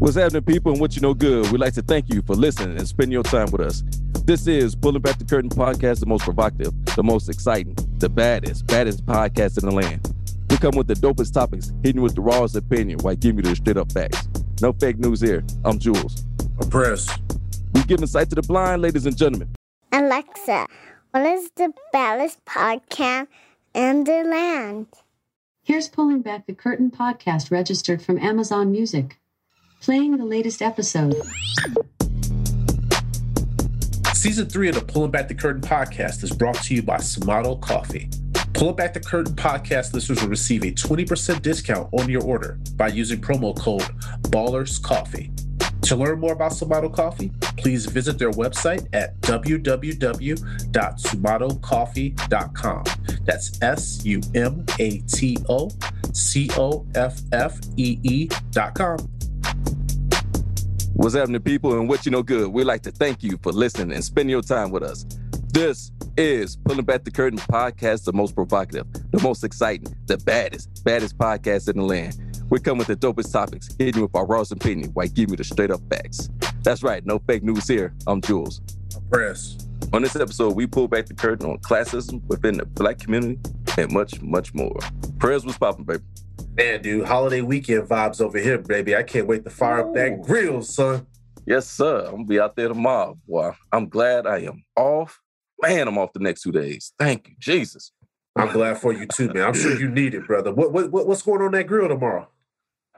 What's happening, people, and what you know good? We'd like to thank you for listening and spending your time with us. This is Pulling Back the Curtain podcast, the most provocative, the most exciting, the baddest, baddest podcast in the land. We come with the dopest topics, hitting with the rawest opinion while giving you the straight up facts. No fake news here. I'm Jules. I'm Press. We giving sight to the blind, ladies and gentlemen. Alexa, what is the baddest podcast in the land? Here's Pulling Back the Curtain podcast registered from Amazon Music. Playing the latest episode. Season three of the Pulling Back the Curtain podcast is brought to you by Sumato Coffee. Pulling Back the Curtain podcast listeners will receive a 20% discount on your order by using promo code Ballers Coffee. To learn more about Sumato Coffee, please visit their website at www.sumatocoffee.com. That's S U M A T O C O F F E E.com. What's happening, people, and what you know good? We'd like to thank you for listening and spending your time with us. This is Pulling Back the Curtain podcast, the most provocative, the most exciting, the baddest, baddest podcast in the land. We come with the dopest topics, hitting you with our rawest opinion while giving you the straight up facts. That's right, no fake news here. I'm Jules. I'm Press. On this episode, we pull back the curtain on classism within the black community and much, much more. Prayers was popping, baby. Man, dude, holiday weekend vibes over here, baby. I can't wait to fire up that grill, son. Yes, sir. I'm gonna be out there tomorrow. Boy, I'm glad I am off. Man, I'm off the next two days. Thank you, Jesus. I'm glad for you too, man. I'm sure you need it, brother. What, what, what what's going on that grill tomorrow?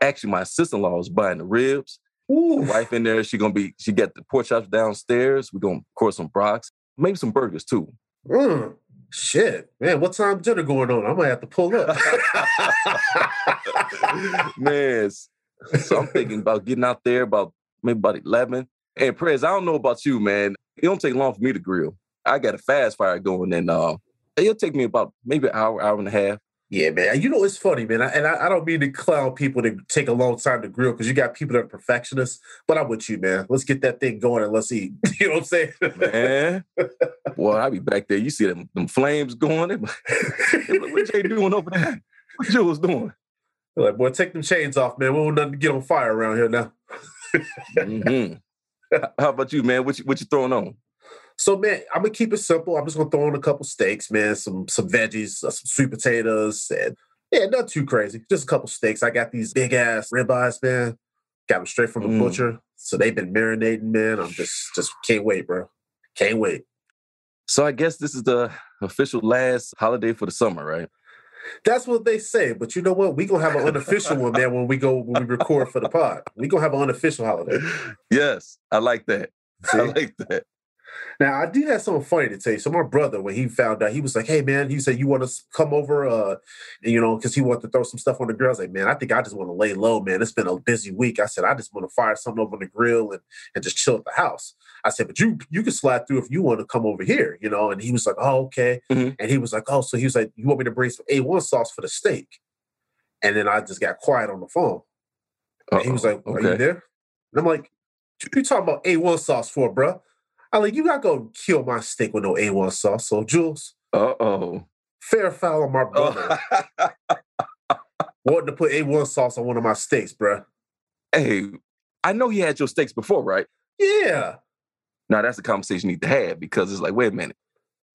Actually, my sister-in-law is buying the ribs. Ooh. The wife in there, she gonna be, she got the pork chops downstairs. We're gonna course some brocks, maybe some burgers too. Mm, shit, man. What time dinner going on? I might have to pull up. Man, so I'm thinking about getting out there about maybe about 11. And Prez, I don't know about you, man. It don't take long for me to grill. I got a fast fire going, and uh, it'll take me about maybe an hour, hour and a half. Yeah, man. You know it's funny, man. I, and I, I don't mean to clown people that take a long time to grill because you got people that are perfectionists. But I'm with you, man. Let's get that thing going and let's eat. You know what I'm saying, Man, boy, I'll be back there. You see them, them flames going. They what Jay doing over there? What Jules doing? like, boy, take them chains off, man. We don't nothing to get on fire around here now. Mhm. How about you, man? What you, what you throwing on? So man, I'm gonna keep it simple. I'm just gonna throw in a couple steaks, man, some some veggies, uh, some sweet potatoes, and yeah, not too crazy. Just a couple steaks. I got these big ass ribeyes, man. Got them straight from the Mm. butcher, so they've been marinating, man. I'm just just can't wait, bro. Can't wait. So I guess this is the official last holiday for the summer, right? That's what they say, but you know what? We gonna have an unofficial one, man. When we go when we record for the pod, we gonna have an unofficial holiday. Yes, I like that. I like that. Now I do have something funny to tell you. So my brother, when he found out, he was like, "Hey man," he said, "You want to come over?" Uh, you know, because he wanted to throw some stuff on the grill. I was like, "Man, I think I just want to lay low, man. It's been a busy week." I said, "I just want to fire something over on the grill and and just chill at the house." I said, "But you you can slide through if you want to come over here, you know." And he was like, "Oh, okay." Mhm. And he was like, "Oh, so he was like, you want me to bring some A one sauce for the steak?" And then I just got quiet on the phone. And he was like, "Are you there?" And I'm like, you talking about A1 sauce for, bruh?" I'm like, "You gotta go kill my steak with no A1 sauce." So Jules, Uh oh. fair foul on my brother wanting to put A1 sauce on one of my steaks, bruh. hey, I know he had your steaks before, right? Yeah, Now that's the conversation you need to have because it's like, wait a minute,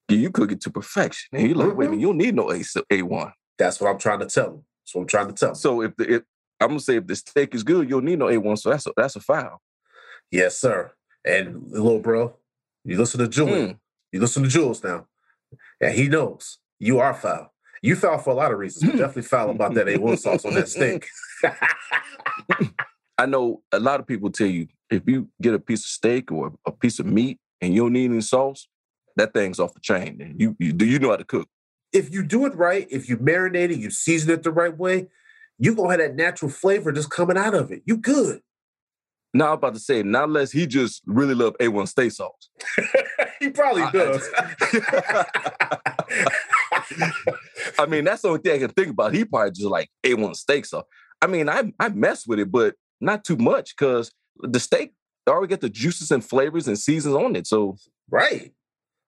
you, you cook it to perfection, and you're like, wait a minute, you don't need no A A one. that's what I'm trying to tell him. That's what I'm trying to tell him. So if the if, I'm gonna say if the steak is good, you don't need no A one. So that's a, that's a foul. Yes, sir. And little bro, you listen to Julian. Mm. You listen to Jules now. And he knows you are foul. You foul for a lot of reasons, but definitely foul about that A1 sauce on that steak. I know a lot of people tell you if you get a piece of steak or a piece of meat and you don't need any sauce, that thing's off the chain. And you, you do you know how to cook? if you do it right, if you marinate it, you season it the right way, you gonna have that natural flavor just coming out of it. You good. Now I'm about to say, not unless he just really love A1 steak sauce. he probably I- does. I mean, that's the only thing I can think about. He probably just like A1 steak sauce. I mean, I I mess with it, but not too much because the steak already get the juices and flavors and seasons on it. So right.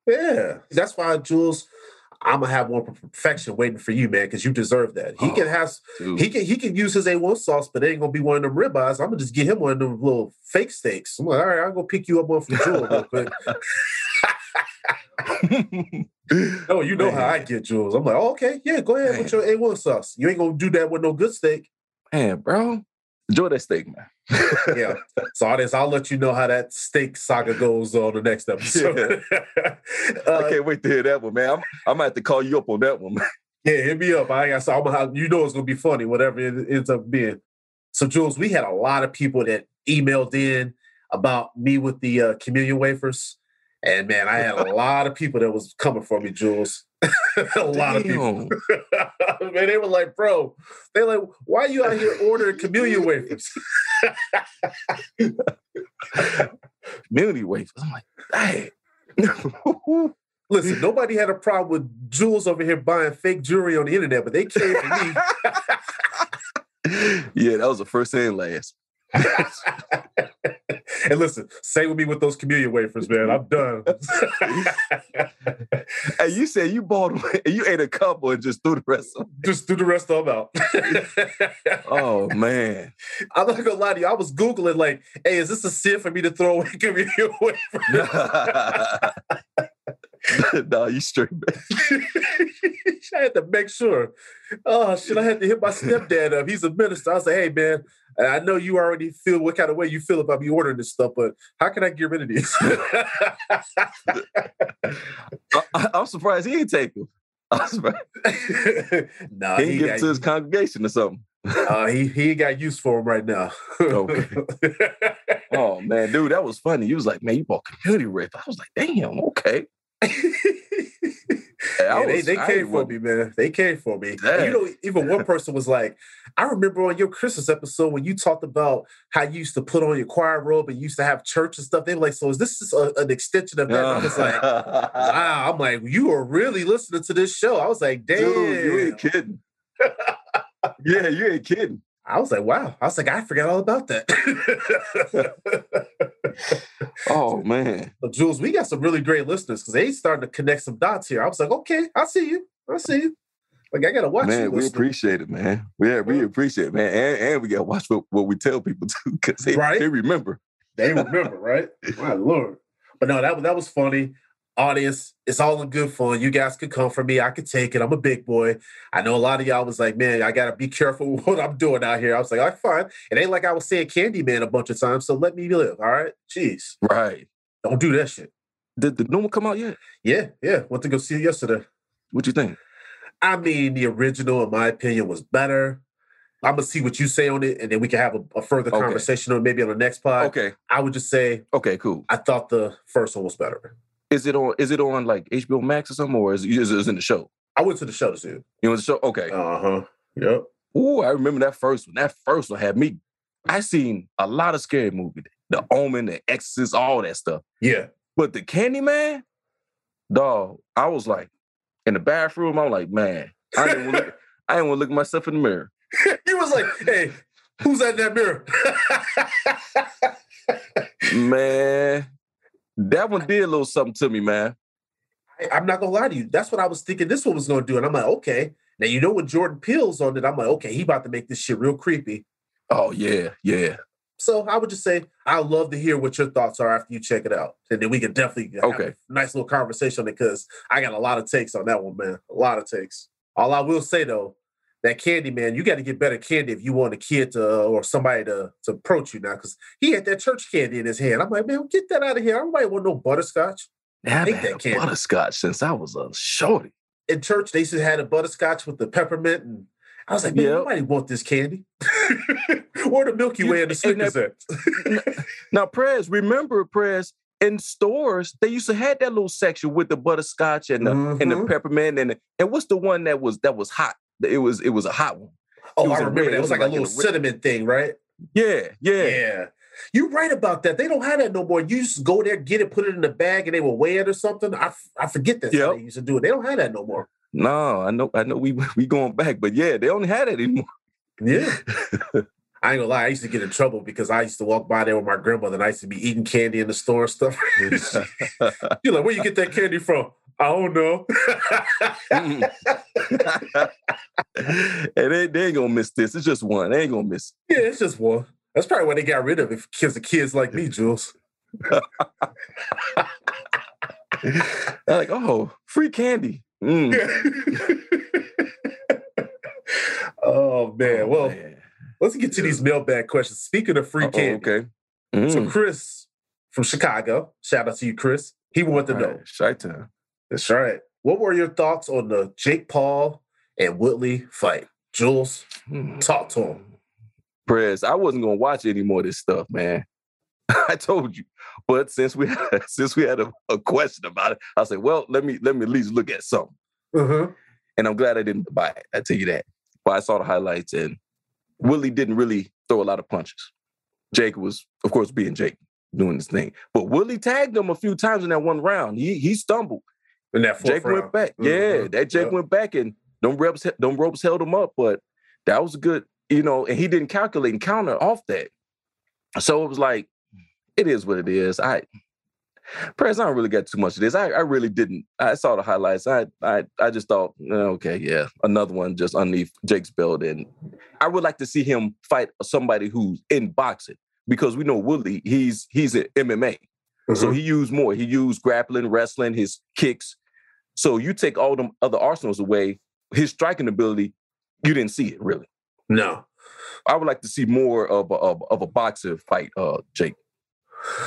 Yeah. That's why, Jules, I'm gonna have one for perfection waiting for you, man, because you deserve that. He Oh, can have dude, he can he can use his A1 sauce, but it ain't gonna be one of them ribeyes. I'm gonna just get him one of them little fake steaks. I'm like, all right, I'll go pick you up one from Jules real quick. Oh, you know how I get Jules. I'm like, oh, okay, yeah, go ahead with your A1 sauce. You ain't gonna do that with no good steak. man, bro, enjoy that steak, man. Yeah. so audience, I'll let you know how that steak saga goes on the next episode. I uh, can't wait to hear that one, man. I'm, I might have to call you up on that one. Man. yeah, hit me up. I got so I'm you know it's gonna be funny, whatever it ends up being. So, Jules, we had a lot of people that emailed in about me with the uh, communion wafers. And man, I had a lot of people that was coming for me, Jules. A lot of people. Man, they were like, bro, they like, why you out here ordering communion wafers? Community wafers. I'm like, dang. Listen, nobody had a problem with Jules over here buying fake jewelry on the internet, but they came for me. yeah, that was the first and last. And listen, say with me with those communion wafers, man. I'm done. Hey, you said you bought them and you ate a couple and just threw the rest of them. Just threw the rest of them out. Oh man. I'm not gonna lie to you. I was Googling, like, hey, is this a sin for me to throw away communion wafers? no, you straight man. I had to make sure. Oh shit! I had to hit my stepdad up. He's a minister. I was like, "Hey man, I know you already feel what kind of way you feel about me ordering this stuff, but how can I get rid of these?" I, am surprised he didn't take them. I'm surprised. nah, he he, didn't give it to his congregation or something. uh, he he ain't got use for him right now. Okay. Oh man, dude, that was funny. He was like, "Man, you bought community rape." I was like, "Damn, okay." Yeah, they, they came for me, man. They came for me. You know, even one person was like, I remember on your Christmas episode when you talked about how you used to put on your choir robe and you used to have church and stuff. They were like, so is this just a, an extension of that? And I was like, wow. I'm like, you are really listening to this show. I was like, damn. Dude, you ain't kidding. yeah, you ain't kidding. I was like, wow. I was like, I forgot all about that. Oh man. But Jules, we got some really great listeners because they starting to connect some dots here. I was like, okay, I see you. I see you. Like I gotta watch you. man, we listener. appreciate it, man. Yeah, we uh-huh. appreciate it, man. And, and we gotta watch what, what we tell people too, because they, Right. they remember. They remember, right? My lord. But no, that that was funny. Audience, it's all in good fun. You guys could come for me. I could take it. I'm a big boy. I know a lot of y'all was like, man, I gotta be careful what I'm doing out here. I was like, all right, fine. It ain't like I was saying Candyman a bunch of times, so let me live. All right. Jeez. Right. Don't do that shit. Did the new one come out yet? Yeah, yeah. Went to go see it yesterday. What you think? I mean, the original, in my opinion, was better. I'm gonna see what you say on it, and then we can have a, a further Okay. conversation on maybe on the next pod. Okay. I would just say Okay, cool. I thought the first one was better. Is it on is it on like HBO Max or something, or is, is it in the show? I went to the show to see it. You know the show? Okay. Uh huh. Yep. Ooh, I remember that first one. That first one had me. I seen a lot of scary movies. The Omen, The Exorcist, all that stuff. Yeah. But the Candyman, dog, I was like in the bathroom. I'm like, man, I didn't want to look, I didn't want to look at myself in the mirror. he was like, "Hey, who's that in that mirror?" Man, that one did a little something to me, man. I, am not gonna lie to you. That's what I was thinking this one was gonna do, and I'm like, okay. Now you know when Jordan Peele's on it, I'm like, okay, he about to make this shit real creepy. Oh yeah, yeah. So I would just say I'd love to hear what your thoughts are after you check it out, and then we can definitely have Okay. a nice little conversation on it because I got a lot of takes on that one, man. A lot of takes. All I will say though, that candy man, you got to get better candy if you want a kid to or somebody to to approach you now because he had that church candy in his hand. I'm like, man, get that out of here. I don't want no butterscotch. I've Take had that candy. butterscotch since I was a shorty. in church they used to have a butterscotch with the peppermint, and I was like, man, Yep. nobody want this candy. or the Milky You- Way and the that- Snickers. Now, Prez, remember, Prez, in stores, they used to have that little section with the butterscotch and the and the Mhm. peppermint and the, and what's the one that was that was hot? It was it was a hot one. Oh, I a remember that. It was like, a in little red- cinnamon thing, right? Yeah, yeah. Yeah. You're right about that. They don't have that no more. You just go there, get it, put it in the bag, and they will weigh it or something. I, I forget that Yep. they used to do it. They don't have that no more. No, I know, I know. We we going back, but yeah, they don't have it anymore. Yeah. I ain't gonna lie, I used to get in trouble because I used to walk by there with my grandmother and I used to be eating candy in the store and stuff. You're like, where you get that candy from? I don't know. And they, they ain't gonna miss this. It's just one. They ain't gonna miss. yeah, it's just one. That's probably why they got rid of it because of kids like me, Jules. They're like, oh, free candy. Mm. oh man. Well, man. let's get to these mailbag questions. Speaking of free Uh-oh, candy, okay. so Mm. Chris from Chicago, shout out to you, Chris. He wanted to know. right. That's right. What were your thoughts on the Jake Paul and Woodley fight? Jules, Mm. talk to him. Prez, I wasn't gonna watch any more of this stuff, man. I told you. But since we since we had a, a question about it, I said, well, let me let me at least look at something. Uh-huh. And I'm glad I didn't buy it. I tell you that. But I saw the highlights and Willie didn't really throw a lot of punches. Jake was, of course, being Jake, doing his thing. But Willie tagged him a few times in that one round. He he stumbled. In that fourth Jake round. went back. Yeah, Mhm. that Jake Yep. went back and them ropes, them ropes held him up, but that was good, you know, and he didn't calculate and counter off that. So it was like, it is what it is. I Press, I don't really get too much of this. I, I really didn't. I saw the highlights. I I I just thought, eh, okay, yeah, another one just underneath Jake's belt. And I would like to see him fight somebody who's in boxing because we know Willie, he's he's in MMA. So Mhm. he used more. He used grappling, wrestling, his kicks. So you take all them other arsenals away, his striking ability, you didn't see it really. no. I would like to see more of a, of, of a boxer fight, uh, Jake.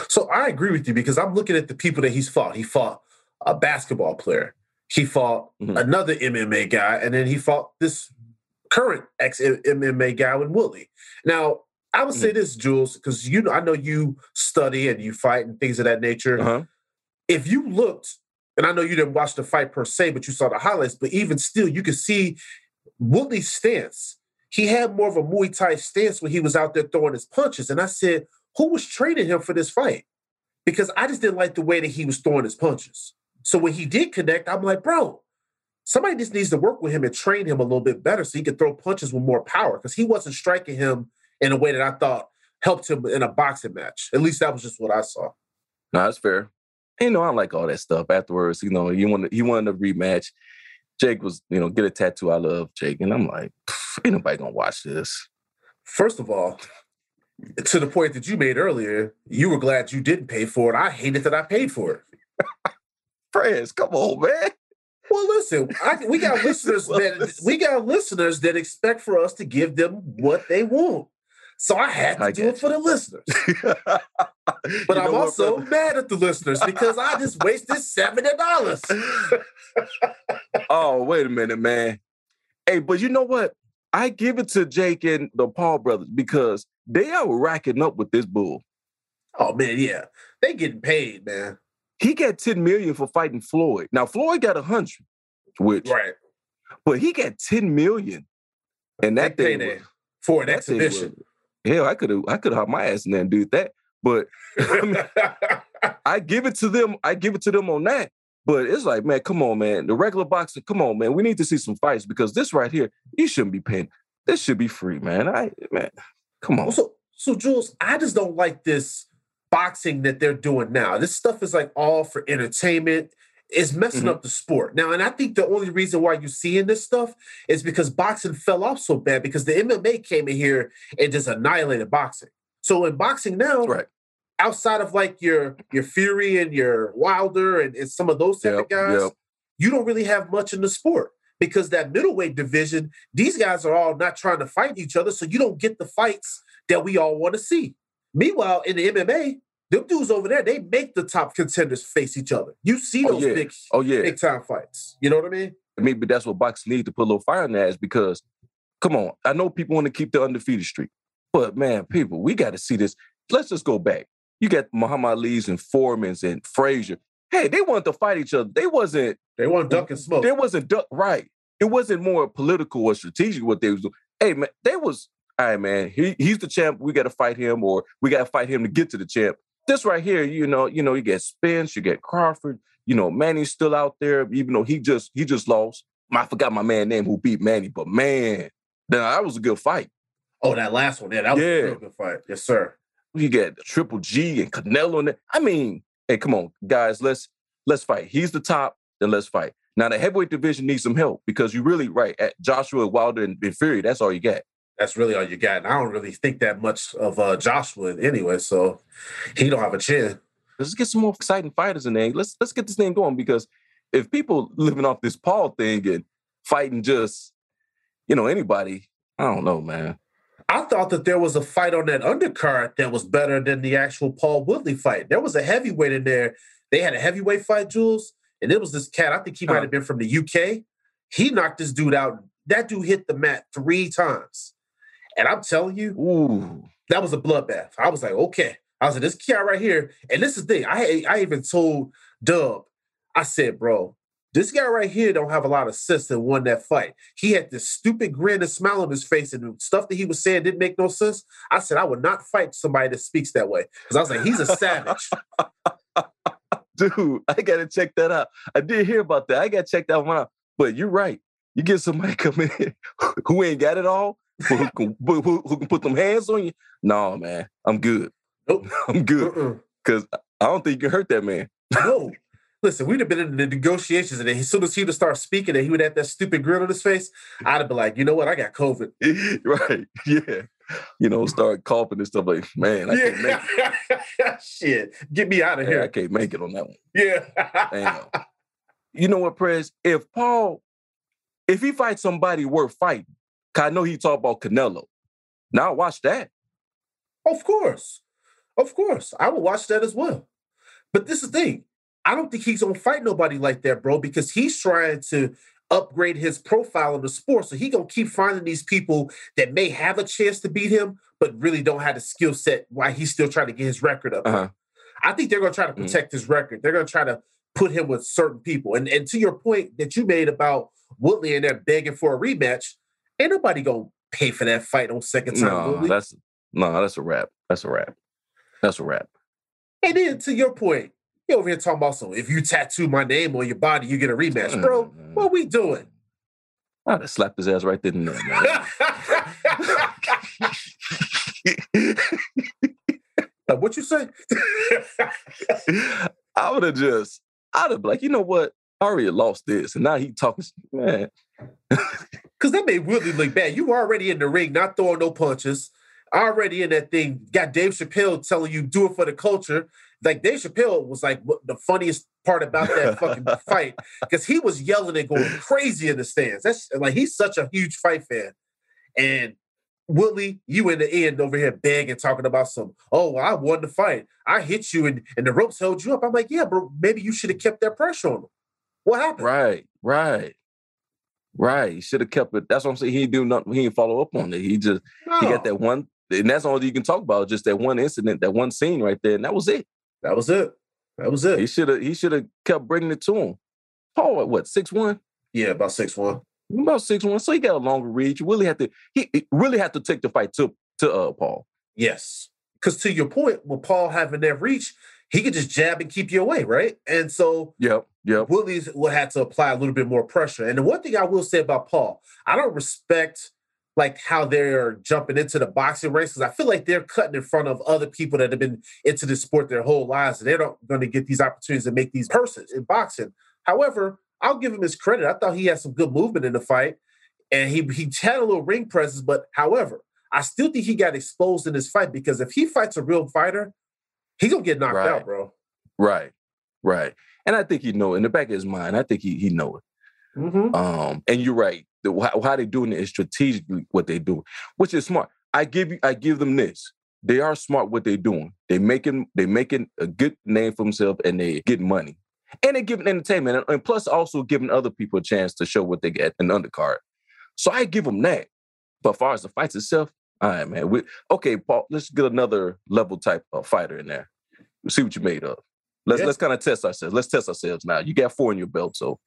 So I agree with you because I'm looking at the people that he's fought. He fought a basketball player. He fought Mhm. another MMA guy, and then he fought this current ex MMA guy with Woodley. Now, I would Mm-hmm. say this, Jules, because you know I know you study and you fight and things of that nature. Uh-huh. if you looked, and I know you didn't watch the fight per se, but you saw the highlights, but even still, you could see Woodley's stance. He had more of a Muay Thai stance when he was out there throwing his punches. And I said, who was training him for this fight? Because I just didn't like the way that he was throwing his punches. So when he did connect, I'm like, bro, somebody just needs to work with him and train him a little bit better so he could throw punches with more power because he wasn't striking him in a way that I thought helped him in a boxing match. At least that was just what I saw. No, that's fair. You know, I like all that stuff afterwards. You know, you want he wanted a rematch. Jake was, you know, get a tattoo. I love Jake. And I'm like, "Pff, ain't nobody gonna watch this. First of all, to the point that you made earlier, you were glad you didn't pay for it. I hated that I paid for it. Friends, come on, man. Well, listen, I, we got listeners that we got listeners that expect for us to give them what they want. So I had to I do it for the listeners. But I'm also mad at the listeners because I just wasted seventy dollars. oh, wait a minute, man. Hey, but you know what? I give it to Jake and the Paul brothers because they are racking up with this bull. oh man, yeah, they getting paid, man. He got 10 million for fighting Floyd. Now Floyd got a hundred, which Right, but he got 10 million. And that thing was- for an exhibition. was- hell, I could have I could have my ass in there and do that. But I give it to them. I give it to them on that. But it's like, man, come on, man. The regular boxing, come on, man. We need to see some fights because this right here, you shouldn't be paying. This should be free, man. I man, come on. so, so Jules, I just don't like this boxing that they're doing now. This stuff is like all for entertainment. It's messing Mhm. up the sport now, and I think the only reason why you're seeing this stuff is because boxing fell off so bad because the MMA came in here and just annihilated boxing. So in boxing now, Right. outside of like your your Fury and your Wilder and, and some of those type Yep, of guys, yep. you don't really have much in the sport because that middleweight division, these guys are all not trying to fight each other, so you don't get the fights that we all want to see. Meanwhile, in the MMA, them dudes over there, they make the top contenders face each other. You see Oh, those yeah. big, Oh yeah. big time fights. You know what I mean? maybe that's what boxing needs to put a little fire in the ass because, come on, I know people want to keep the undefeated streak, but man, people, we got to see this. Let's just go back. You got Muhammad Ali's and Foreman's and Frazier. Hey, they wanted to fight each other. They wasn't. They weren't ducking smoke. They wasn't duck right. It wasn't more political or strategic what they was doing. Hey man, they was all right, man. He, he's the champ. We got to fight him, or we got to fight him to get to the champ. This right here, you know, you know, you get Spence, you get Crawford. You know, Manny's still out there, even though he just he just lost. I forgot my man name who beat Manny, but man, that was a good fight. Oh, that last one, yeah, that was yeah. a real good fight. Yes, sir. You get Triple G and Canelo in there. I mean, hey, come on, guys, let's let's fight. He's the top, then let's fight. Now the heavyweight division needs some help because you really right at Joshua Wilder and, and Fury. That's all you got. That's really all you got. And I don't really think that much of uh, Joshua anyway, so he don't have a chin. Let's get some more exciting fighters in there. Let's let's get this thing going because if people living off this Paul thing and fighting just you know anybody, I don't know, man. I thought that there was a fight on that undercard that was better than the actual Paul Woodley fight. There was a heavyweight in there. They had a heavyweight fight, Jules, and it was this cat. I think he might have been from the UK. He knocked this dude out. That dude hit the mat three times. And I'm telling you, Ooh. that was a bloodbath. I was like, okay. I was like, this guy right here. And this is the thing. I I even told Dub, I said, bro, this guy right here don't have a lot of sense and won that fight. He had this stupid grin and smile on his face, and stuff that he was saying didn't make no sense. I said, I would not fight somebody that speaks that way. Because I was like, he's a savage. dude, I gotta check that out. I did hear about that. I gotta check that one out. But you're right. You get somebody come in who ain't got it all, who, can, who, who can put them hands on you. No, man, I'm good. Nope. I'm good. Because uh-uh. I don't think you can hurt that man. no. Listen, we'd have been in the negotiations, and as soon as he would start speaking, and he would have that stupid grin on his face, I'd have been like, you know what, I got COVID. right? Yeah you know, start coughing and stuff like, man, I can't make it. Shit, get me out of here. I can't make it on that one. Yeah. Damn. You know what, Prez? If Paul, if he fights somebody worth fighting, I know he talked about Canelo. Now watch that. Of course. Of course. I will watch that as well. But this is the thing. I don't think he's gonna fight nobody like that, bro, because he's trying to upgrade his profile in the sport. So he gonna keep finding these people that may have a chance to beat him, but really don't have the skill set while he's still trying to get his record up. Uh-huh. I think they're gonna try to mm. protect mm. his record. They're gonna try to put him with certain people. And and to your point that you made about Woodley and they're begging for a rematch, ain't nobody gonna pay for that fight on second time. No, Woodley. that's no, that's a wrap. That's a wrap. That's a wrap. And then to your point, you over here talking about so if you tattoo my name on your body, you get a rematch, bro. Mm-hmm. What we doing? I'd have slapped his ass right there and there, like, what you say? I would have just, I'd have like, you know what? I already lost this, and now he talking, man. Because that made Woodley look bad. You were already in the ring, not throwing no punches. Already in that thing, got Dave Chappelle telling you do it for the culture like Dave Chappelle was like the funniest part about that fucking fight because he was yelling and going crazy in the stands. That's like he's such a huge fight fan, and Woodley, you in the end over here begging, talking about some. Oh, well, I won the fight. I hit you, and and the ropes held you up. I'm like, yeah, bro. Maybe you should have kept that pressure on him. What happened? Right, right. Right, he should have kept it. That's what I'm saying. He didn't do nothing. He didn't follow up on it. He just no. he got that one, and that's all you can talk about. Just that one incident, that one scene right there, and that was it. That was it. That was it. He should have. He should have kept bringing it to him. Paul, what six one? Yeah, about six one. About six one. So he got a longer reach. You really had to. He, he really had to take the fight to to uh, Paul. Yes, because to your point, with Paul having that reach, he could just jab and keep you away, right? And so, yep, yep. Willie's would have to apply a little bit more pressure. And the one thing I will say about Paul, I don't respect like how they're jumping into the boxing race because I feel like they're cutting in front of other people that have been into the sport their whole lives and they're not going to get these opportunities to make these purses in boxing. However, I'll give him his credit. I thought he had some good movement in the fight and he he had a little ring presence. But however, I still think he got exposed in this fight because if he fights a real fighter, he's gonna get knocked right. out, bro. Right, right. And I think he know in the back of his mind. I think he he know it. Mm-hmm. Um, and you're right the, how, how they're doing it is strategically what they do, which is smart. I give you, I give them this. They are smart what they're doing. They making they making a good name for themselves and they get money. and they're giving entertainment, and, and plus also giving other people a chance to show what they get in the undercard. So I give them that. But as far as the fights itself, all right, man. We, okay, Paul, let's get another level type of fighter in there. We'll see what you made of. Let's Yeah. let's kind of test ourselves. Let's test ourselves now. You got four in your belt, so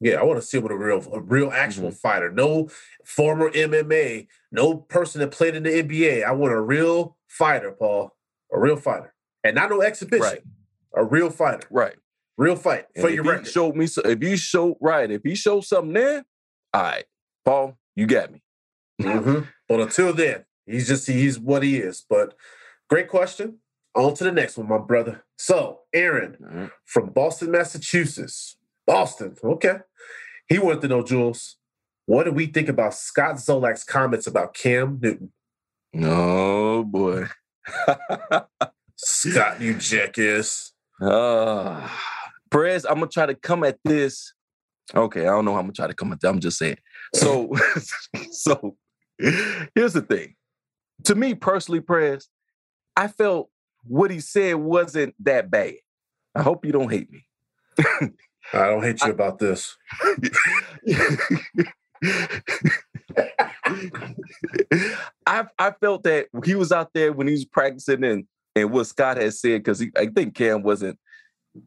Yeah, I want to see what a real, a real actual Mm-hmm. fighter. No former MMA, no person that played in the NBA. I want a real fighter, Paul. A real fighter, and not no exhibition. right, A real fighter, right. real fight And for your you record. showed me, so, if you show right, if you show something there, all right, Paul, you got me. Mhm. But until then, he's just he's what he is. But great question. On to the next one, my brother. So, Aaron right. from Boston, Massachusetts. Boston, okay. He wanted to know, Jules, what do we think about Scott Zolak's comments about Cam Newton? Oh boy. Scott, you jackass. Uh, Perez, I'm gonna try to come at this. Okay, I don't know how I'm gonna try to come at that. I'm just saying. So, so here's the thing. To me personally, Perez, I felt what he said wasn't that bad. I hope you don't hate me. I don't hate you about this. I I felt that he was out there when he was practicing and and what Scott had said because I think Cam wasn't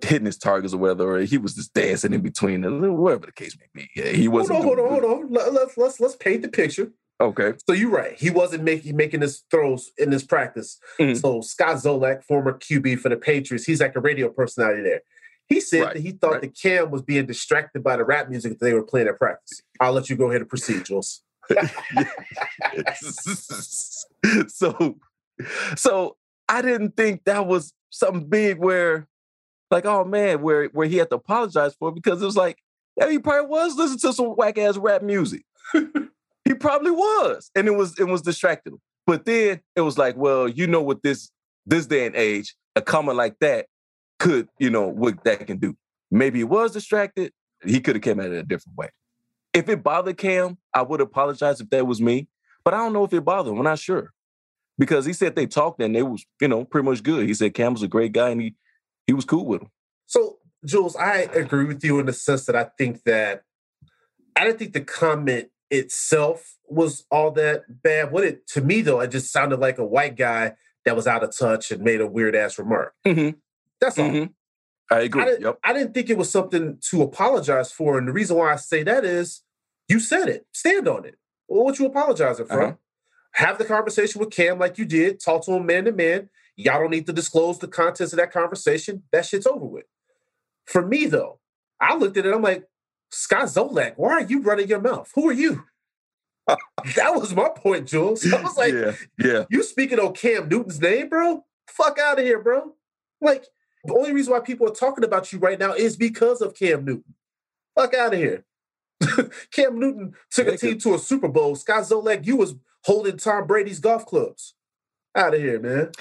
hitting his targets or whether or he was just dancing in between and whatever the case may be. Yeah, he wasn't. on, hold on, doing hold on. Let, let's let's let's paint the picture. Okay. So you're right. He wasn't making making his throws in this practice. Mhm. So Scott Zolak, former QB for the Patriots, he's like a radio personality there. He said Right, that he thought right. that Cam was being distracted by the rap music that they were playing at practice. I'll let you go ahead and proceed, Jules. so so I didn't think that was something big where like oh man where where he had to apologize for it because it was like yeah he probably was listening to some whack ass rap music he probably was and it was it was distracting but then it was like well you know what this this day and age a comment like that could you know what that can do maybe he was distracted he could have came at it a different way if it bothered Cam, I would apologize if that was me. But I don't know if it bothered him. I'm not sure. Because he said they talked and they was, you know, pretty much good. He said Cam was a great guy and he he was cool with him. So, Jules, I agree with you in the sense that I think that I didn't think the comment itself was all that bad. What it to me though, it just sounded like a white guy that was out of touch and made a weird ass remark. Mhm. That's all. Mhm. I agree. I didn't, yep. I didn't think it was something to apologize for. And the reason why I say that is you said it. Stand on it. Well, what you apologizing for? Uh-huh. Have the conversation with Cam like you did. Talk to him man to man. Y'all don't need to disclose the contents of that conversation. That shit's over with. For me, though, I looked at it. I'm like, Scott Zolak, why are you running your mouth? Who are you? that was my point, Jules. I was like, yeah, yeah. you speaking on Cam Newton's name, bro? Fuck out of here, bro. Like, the only reason why people are talking about you right now is because of Cam Newton. Fuck out of here. Cam Newton took a team could- to a Super Bowl. Scott Zolak, you was holding Tom Brady's golf clubs. Out of here, man.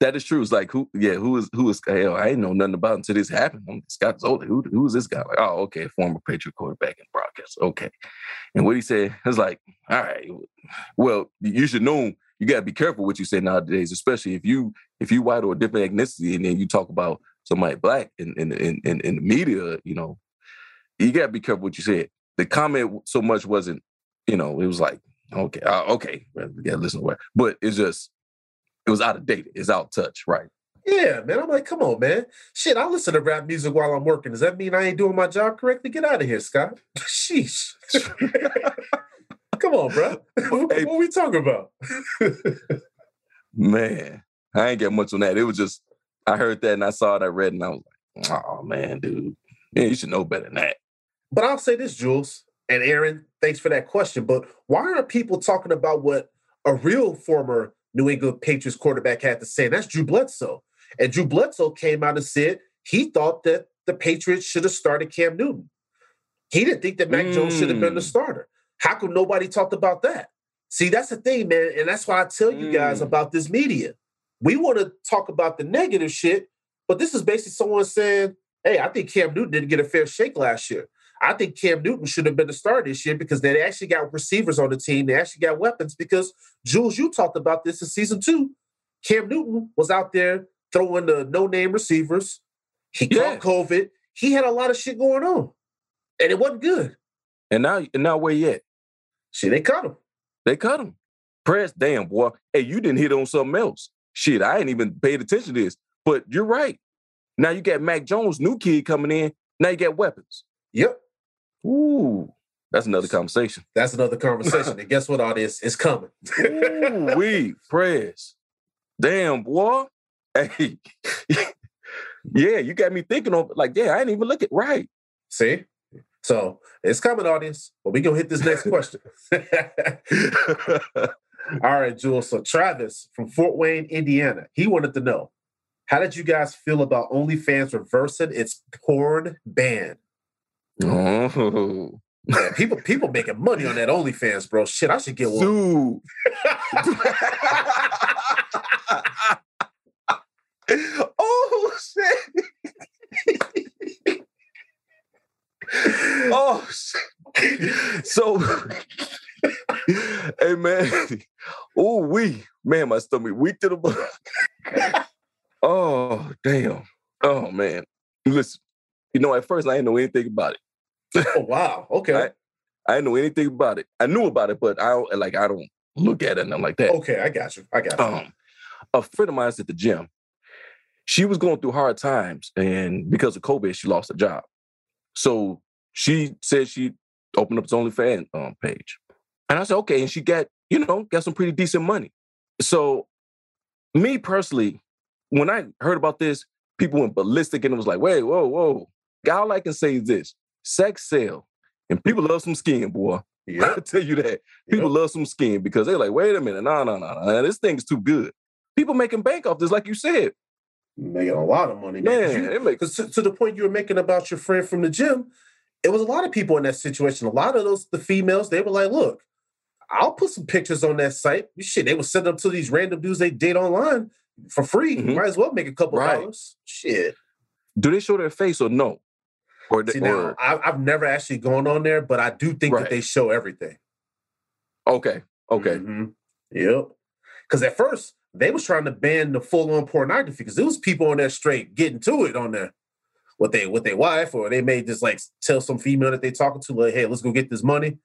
That is true. It's like who, yeah, who is who is hell? I ain't know nothing about until this happened. I'm Scott Zola. Who who is this guy? Like, oh, okay, former Patriot quarterback and broadcast. Okay. And what he said is like, all right, well, you should know you gotta be careful what you say nowadays, especially if you if you white or a different ethnicity and then you talk about somebody black in in in, in, in the media, you know, you gotta be careful what you said. The comment so much wasn't, you know, it was like, okay, uh, okay, well, listen to what, but it's just it was out of date. It's out of touch, right? Yeah, man. I'm like, come on, man. Shit, I listen to rap music while I'm working. Does that mean I ain't doing my job correctly? Get out of here, Scott. Sheesh. come on, bro. what, Hey. what we talking about? Man, I ain't get much on that. It was just I heard that and I saw it, I read, and I was like, oh man, dude. Yeah, you should know better than that. But I'll say this, Jules and Aaron, thanks for that question. But why aren't people talking about what a real former New England Patriots quarterback had to say? And that's Drew Bledsoe. And Drew Bledsoe came out and said he thought that the Patriots should have started Cam Newton. He didn't think that Mac Jones should have been the Mm. starter. How come nobody talked about that? See, that's the thing, man. And that's why I tell you guys Mm. about this media. We want to talk about the negative shit, but this is basically someone saying, hey, I think Cam Newton didn't get a fair shake last year. I think Cam Newton should have been the starter this year because they actually got receivers on the team. They actually got weapons because, Jules, you talked about this in season two. Cam Newton was out there throwing the no name receivers. He Yeah. caught COVID. he had a lot of shit going on, and it wasn't good. And now, and now where you at? Shit, they cut him. They cut him. Press, damn boy. Hey, you didn't hit on something else. Shit, I ain't even paid attention to this. But you're right. Now you got Mac Jones, new kid coming in. Now you got weapons. Yep, Ooh, that's another conversation. that's another conversation. and guess what? This is coming. Ooh, we press. Damn, boy. Hey, yeah, you got me thinking of like, yeah, I didn't even look at right. See, so it's coming, audience. But we gonna hit this next question. All right, Jules. So Travis from Fort Wayne, Indiana, he wanted to know how did you guys feel about OnlyFans reversing its porn ban? Oh, Man, people people making money on that OnlyFans, bro. Shit, I should get one. dude. oh shit. oh shit. So hey man. Oh we man, my stomach weak to the bone. oh damn. Oh man. Listen, you know, at first I didn't know anything about it. Oh wow. Okay. I- I didn't know anything about it. I knew about it, but I don't like I don't look at it and I'm like that. Okay, I got you. I got you. um, a friend of mine's at the gym. She was going through hard times, and because of COVID, she lost her job. So she said she opened up its OnlyFans um, page, and I said, okay. And she got you know got some pretty decent money. So me personally, when I heard about this, people went ballistic, and it was like, wait, whoa, whoa. All I can say is this: sex sell, and people love some skin, boy. I Yep. tell you that. People love some skin because they're like, wait a minute, no, no, no, no, this thing's too good. People making bank off this, like you said. making a lot of money, man. 'Cause Man, you- it make, Because to, to the point you were making about your friend from the gym, it was a lot of people in that situation. A lot of those, the females, they were like, look, I'll put some pictures on that site. Shit, they were send up to these random dudes they date online for free. Mhm. Might as well make a couple Right. dollars. Shit. do they show their face or no? Or, they, See, now, or I, I've never actually gone on there, but I do think Right. that they show everything. okay, okay, Mhm. Yep. Because at first, they was trying to ban the full-on pornography because there was people on there straight getting to it on there with they with their wife, or they may just like tell some female that they talking to, like, hey, let's go get this money.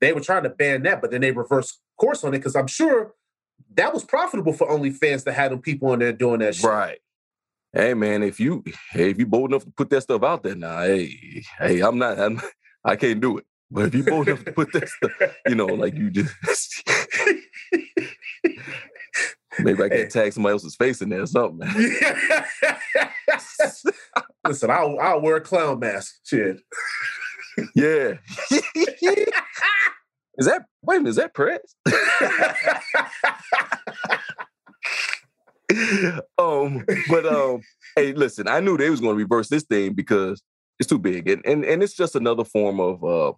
They were trying to ban that, but then they reversed course on it because I'm sure that was profitable for OnlyFans to have them people on there doing that shit. right. Hey man, if you hey, if you bold enough to put that stuff out there now, hey, hey, I'm not, I'm, I can't do it. But if you bold enough to put that stuff, you know, like you just maybe I Hey. can tag somebody else's face in there or something. Man. Listen, I'll, I'll wear a clown mask. Shit. Yeah. is that wait a minute, is that press? um, but um, hey, listen, I knew they was going to reverse this thing because it's too big, and and and it's just another form of uh,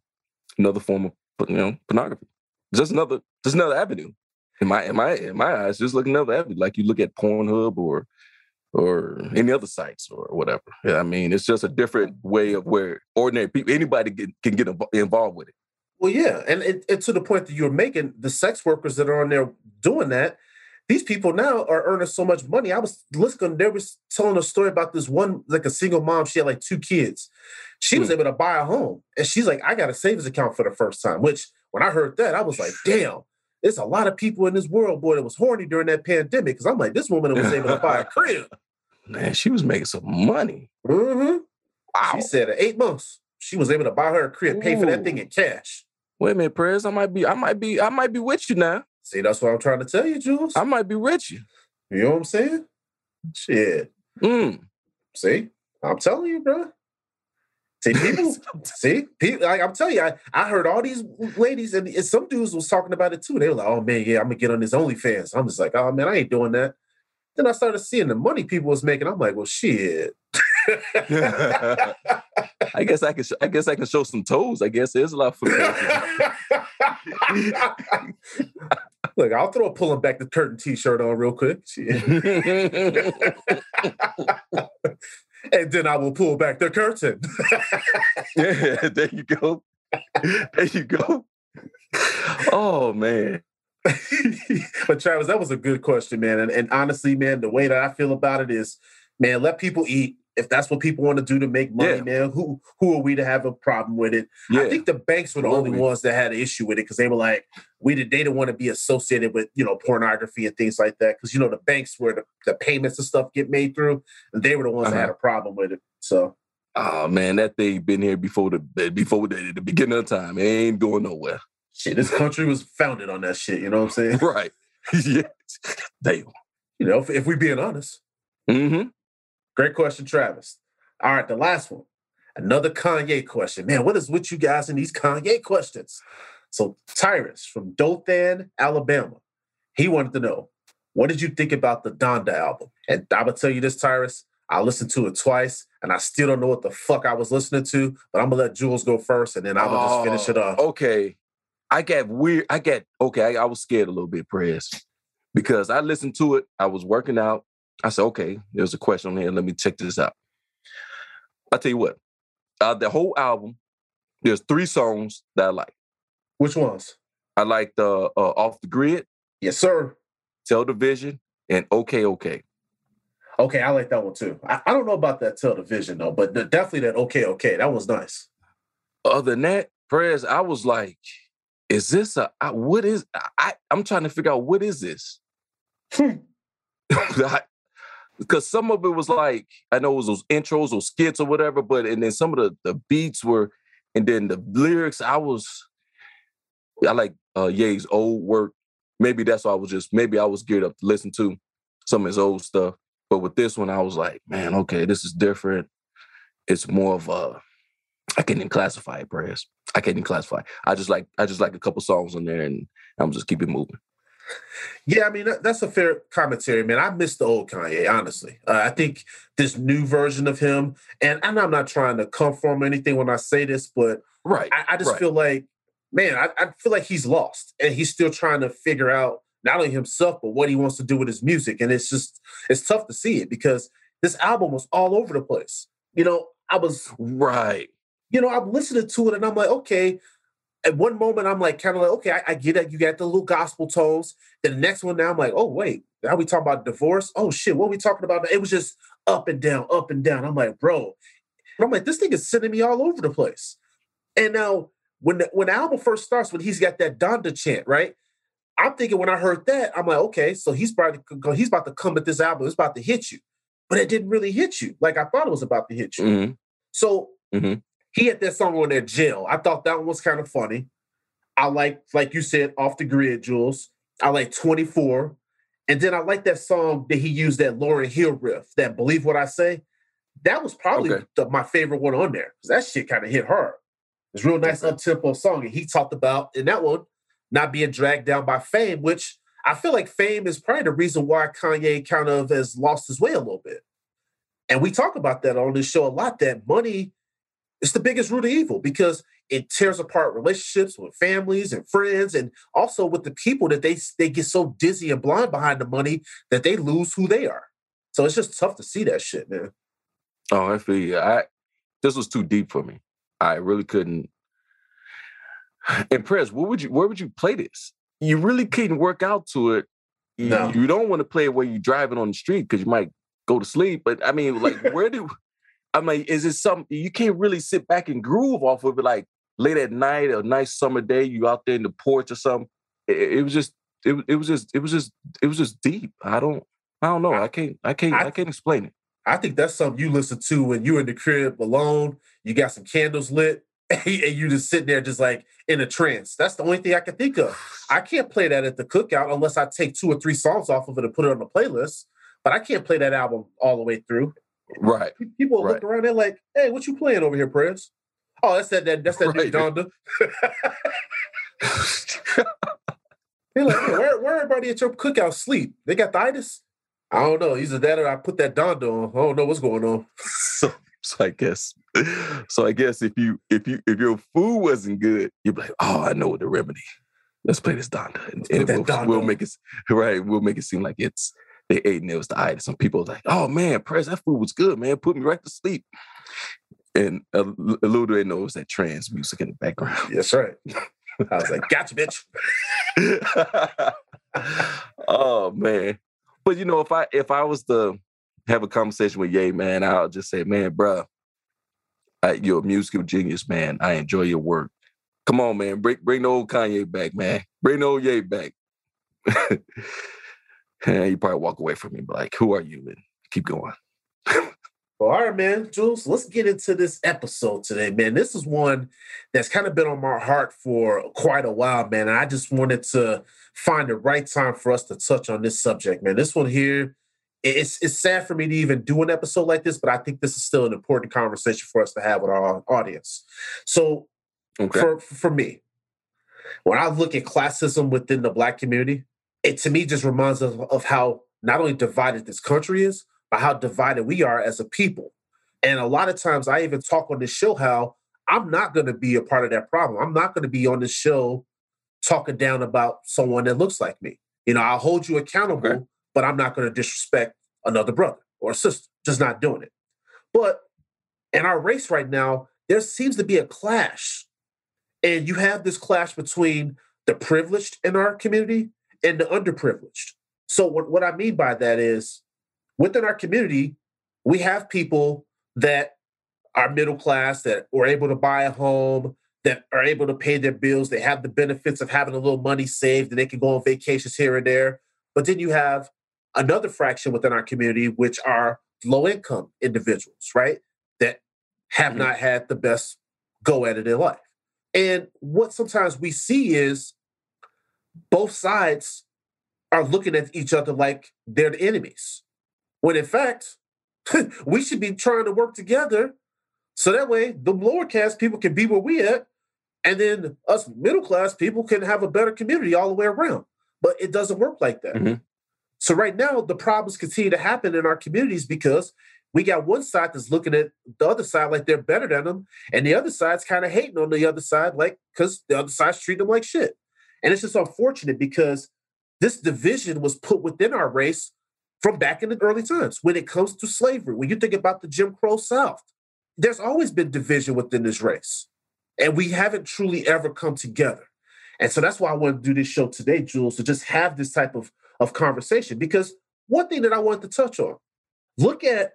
another form of you know pornography. Just another, just another avenue. In my in my in my eyes, just like another avenue, like you look at Pornhub or or any other sites or whatever. Yeah, I mean, it's just a different way of where ordinary people, anybody can, can get involved with it. Well, yeah, and it, it, to the point that you're making, the sex workers that are on there doing that, these people now are earning so much money. I was listening; they was telling a story about this one, like a single mom. She had like two kids. She was Hmm. able to buy a home, and she's like, "I got a savings account for the first time." Which, when I heard that, I was like, "Damn." There's a lot of people in this world, boy, that was horny during that pandemic. Because I'm like, this woman was able to buy a crib. Man, she was making some money. Mm hmm Wow. She said, at eight months, she was able to buy her a crib, pay for that thing in cash. Wait a minute, Prez. I might be, I might be, I might be with you now. See, that's what I'm trying to tell you, Jules. I might be with you. You know what I'm saying? Shit. Mm. See, I'm telling you, bro. See, people, see, people, like, I'm telling you, I, I heard all these ladies and, and some dudes was talking about it too. They were like, oh man, yeah, I'm gonna get on this OnlyFans. I'm just like, oh man, I ain't doing that. Then I started seeing the money people was making. I'm like, well, shit. I guess I can, sh- I guess I can show some toes. I guess there's a lot of foot. Look, I'll throw a pulling back the curtain t-shirt on real quick. And then I will pull back the curtain. yeah, there you go. There you go. Oh man. but Travis, that was a good question, man. And, and honestly, man, the way that I feel about it is, man, let people eat. If that's what people want to do to make money, Yeah. man, who who are we to have a problem with it? Yeah. I think the banks were the only we? ones that had an issue with it because they were like, we did they didn't want to be associated with you know pornography and things like that because you know the banks where the, the payments and stuff get made through, and they were the ones that Uh-huh. had a problem with it. So Oh man, that thing been here before the before the, the beginning of time. It ain't going nowhere. shit, this country was founded on that shit. You know what I'm saying? Right. yes. Damn. You know, if, if we being honest. Mm-hmm. Great question, Travis. All right, the last one. Another Kanye question. Man, what is with you guys in these Kanye questions? So Tyrus from Dothan, Alabama. He wanted to know, what did you think about the Donda album? And I'm going to tell you this, Tyrus. I listened to it twice, and I still don't know what the fuck I was listening to. But I'm gonna let Jules go first, and then I'm gonna just finish it off. Oh, Okay. I got weird. I got okay. I, I was scared a little bit, Prez, because I listened to it. I was working out. I said, okay, there's a question on here. Let me check this out. I'll tell you what. Uh, the whole album, there's three songs that I like. Which ones? I like the uh, Off the Grid, Yes, sir. Tell the Vision, and Okay Okay. Okay, I like that one too. I, I don't know about that Tell the Vision though, but the- definitely that okay, okay. That was nice. Other than that, prayers, I was like, is this a I, what is I I'm trying to figure out what is this? Hmm. because some of it was like I know it was those intros or skits or whatever, but and then some of the the beats were, and then the lyrics. I was, I like uh Ye's old work. Maybe that's why I was just maybe I was geared up to listen to some of his old stuff. But with this one, I was like, man, okay, this is different. It's more of a I can't even classify it, prayers. I can't even classify. it. I just like I just like a couple songs on there, and I'm just keep it moving. Yeah, I mean that's a fair commentary, man. I miss the old Kanye, honestly. Uh, I think this new version of him, and, and I'm not trying to come from anything when I say this, but Right. I, I just right. feel like, man, I, I feel like he's lost, and he's still trying to figure out not only himself but what he wants to do with his music, and it's just it's tough to see it because this album was all over the place. You know, I was right. you know, I'm listening to it and I'm like, okay. At one moment, I'm like, kind of like, okay, I, I get it. You got the little gospel tones. Then the next one, now I'm like, oh wait, now we talking about divorce. Oh shit, what are we talking about? It was just up and down, up and down. I'm like, bro, and I'm like, this thing is sending me all over the place. And now, when the, when the album first starts, when he's got that Donda chant, right? I'm thinking when I heard that, I'm like, okay, so he's about probably he's about to come at this album. It's about to hit you, but it didn't really hit you like I thought it was about to hit you. Mhm. So Mhm. He had that song on there, Jail. I thought that one was kind of funny. I like, like you said, Off the Grid, Jules. I like 24. And then I like that song that he used that Lauryn Hill riff, that Believe What I Say. That was probably Okay. the, my favorite one on there because that shit kind of hit hard. It's a real nice Okay. up tempo song. And he talked about in that one not being dragged down by fame, which I feel like fame is probably the reason why Kanye kind of has lost his way a little bit. And we talk about that on this show a lot that money is the biggest root of evil because it tears apart relationships with families and friends and also with the people that they they get so dizzy and blind behind the money that they lose who they are. So it's just tough to see that shit, man. Oh, I feel you. I this was too deep for me. I really couldn't. And press, where would you where would you play this? You really couldn't work out to it. You, No. you don't want to play it when you're driving on the street because you might go to sleep. But I mean, like, where do I'm like, is it something you can't really sit back and groove off of it like late at night, a nice summer day, you out there in the porch or something? It, it was just it, was- it was just it was just it was just deep. I don't I don't know. I can't I can't I- I can't explain it. I think that's something you listen to when you're in the crib alone, you got some candles lit, and you just sitting there just like in a trance. That's the only thing I can think of. I can't play that at the cookout unless I take two or three songs off of it and put it on the playlist. But I can't play that album all the way through. Right. Pe- People look around, they're like, "Hey, what you playing over here, Prince?" Oh, that's that. that that's that Right. Donda. They're like, "Hey, where, where everybody at your cookout sleep? They got the itis? I don't know. Either that or I put that Donda on. I don't know what's going on. so, so I guess, so I guess if you if you if your food wasn't good, you'd be like, oh, I know the remedy. Let's play this Donda, and, and we'll, Donda we'll make it right. We'll make it seem like it's they ate and it was the itis. Some people like, oh man, press that food was good, man. Put me right to sleep. And a, little do they know it was that trans music in the background. That's right. I was like, gotcha, bitch. oh man. But you know, if I if I was to have a conversation with Ye, man, I'll just say, man, bruh, I, you're a musical genius, man. I enjoy your work. Come on, man. Bring bring the old Kanye back, man. Bring the old Ye back. and you probably walk away from me, like, who are you? And keep going. Well, all right, man, Jules, let's get into this episode today, man. This is one that's kind of been on my heart for quite a while, man. And I just wanted to find the right time for us to touch on this subject, man. This one here, it's it's sad for me to even do an episode like this, but I think this is still an important conversation for us to have with our audience. So, okay. for for me, when I look at classism within the Black community, it to me just reminds us of, of how not only divided this country is, but how divided we are as a people. And a lot of times I even talk on this show how I'm not going to be a part of that problem. I'm not going to be on this show talking down about someone that looks like me. You know, I'll hold you accountable, okay. but I'm not going to disrespect another brother or sister. Just not doing it. But in our race right now, there seems to be a clash. And you have this clash between the privileged in our community and the underprivileged. So, what, what I mean by that is within our community, we have people that are middle class that were able to buy a home, that are able to pay their bills. They have the benefits of having a little money saved and they can go on vacations here and there. But then you have another fraction within our community, which are low income individuals, right? That have mm-hmm. not had the best go at it in life. And what sometimes we see is both sides are looking at each other like they're the enemies. When in fact, we should be trying to work together so that way the lower caste people can be where we at, and then us middle class people can have a better community all the way around. But it doesn't work like that. Mm-hmm. So right now, the problems continue to happen in our communities because we got one side that's looking at the other side like they're better than them, and the other side's kind of hating on the other side, like because the other side's treating them like shit. And it's just unfortunate because this division was put within our race from back in the early times when it comes to slavery. When you think about the Jim Crow South, there's always been division within this race. And we haven't truly ever come together. And so that's why I want to do this show today, Jules, to just have this type of, of conversation. Because one thing that I want to touch on look at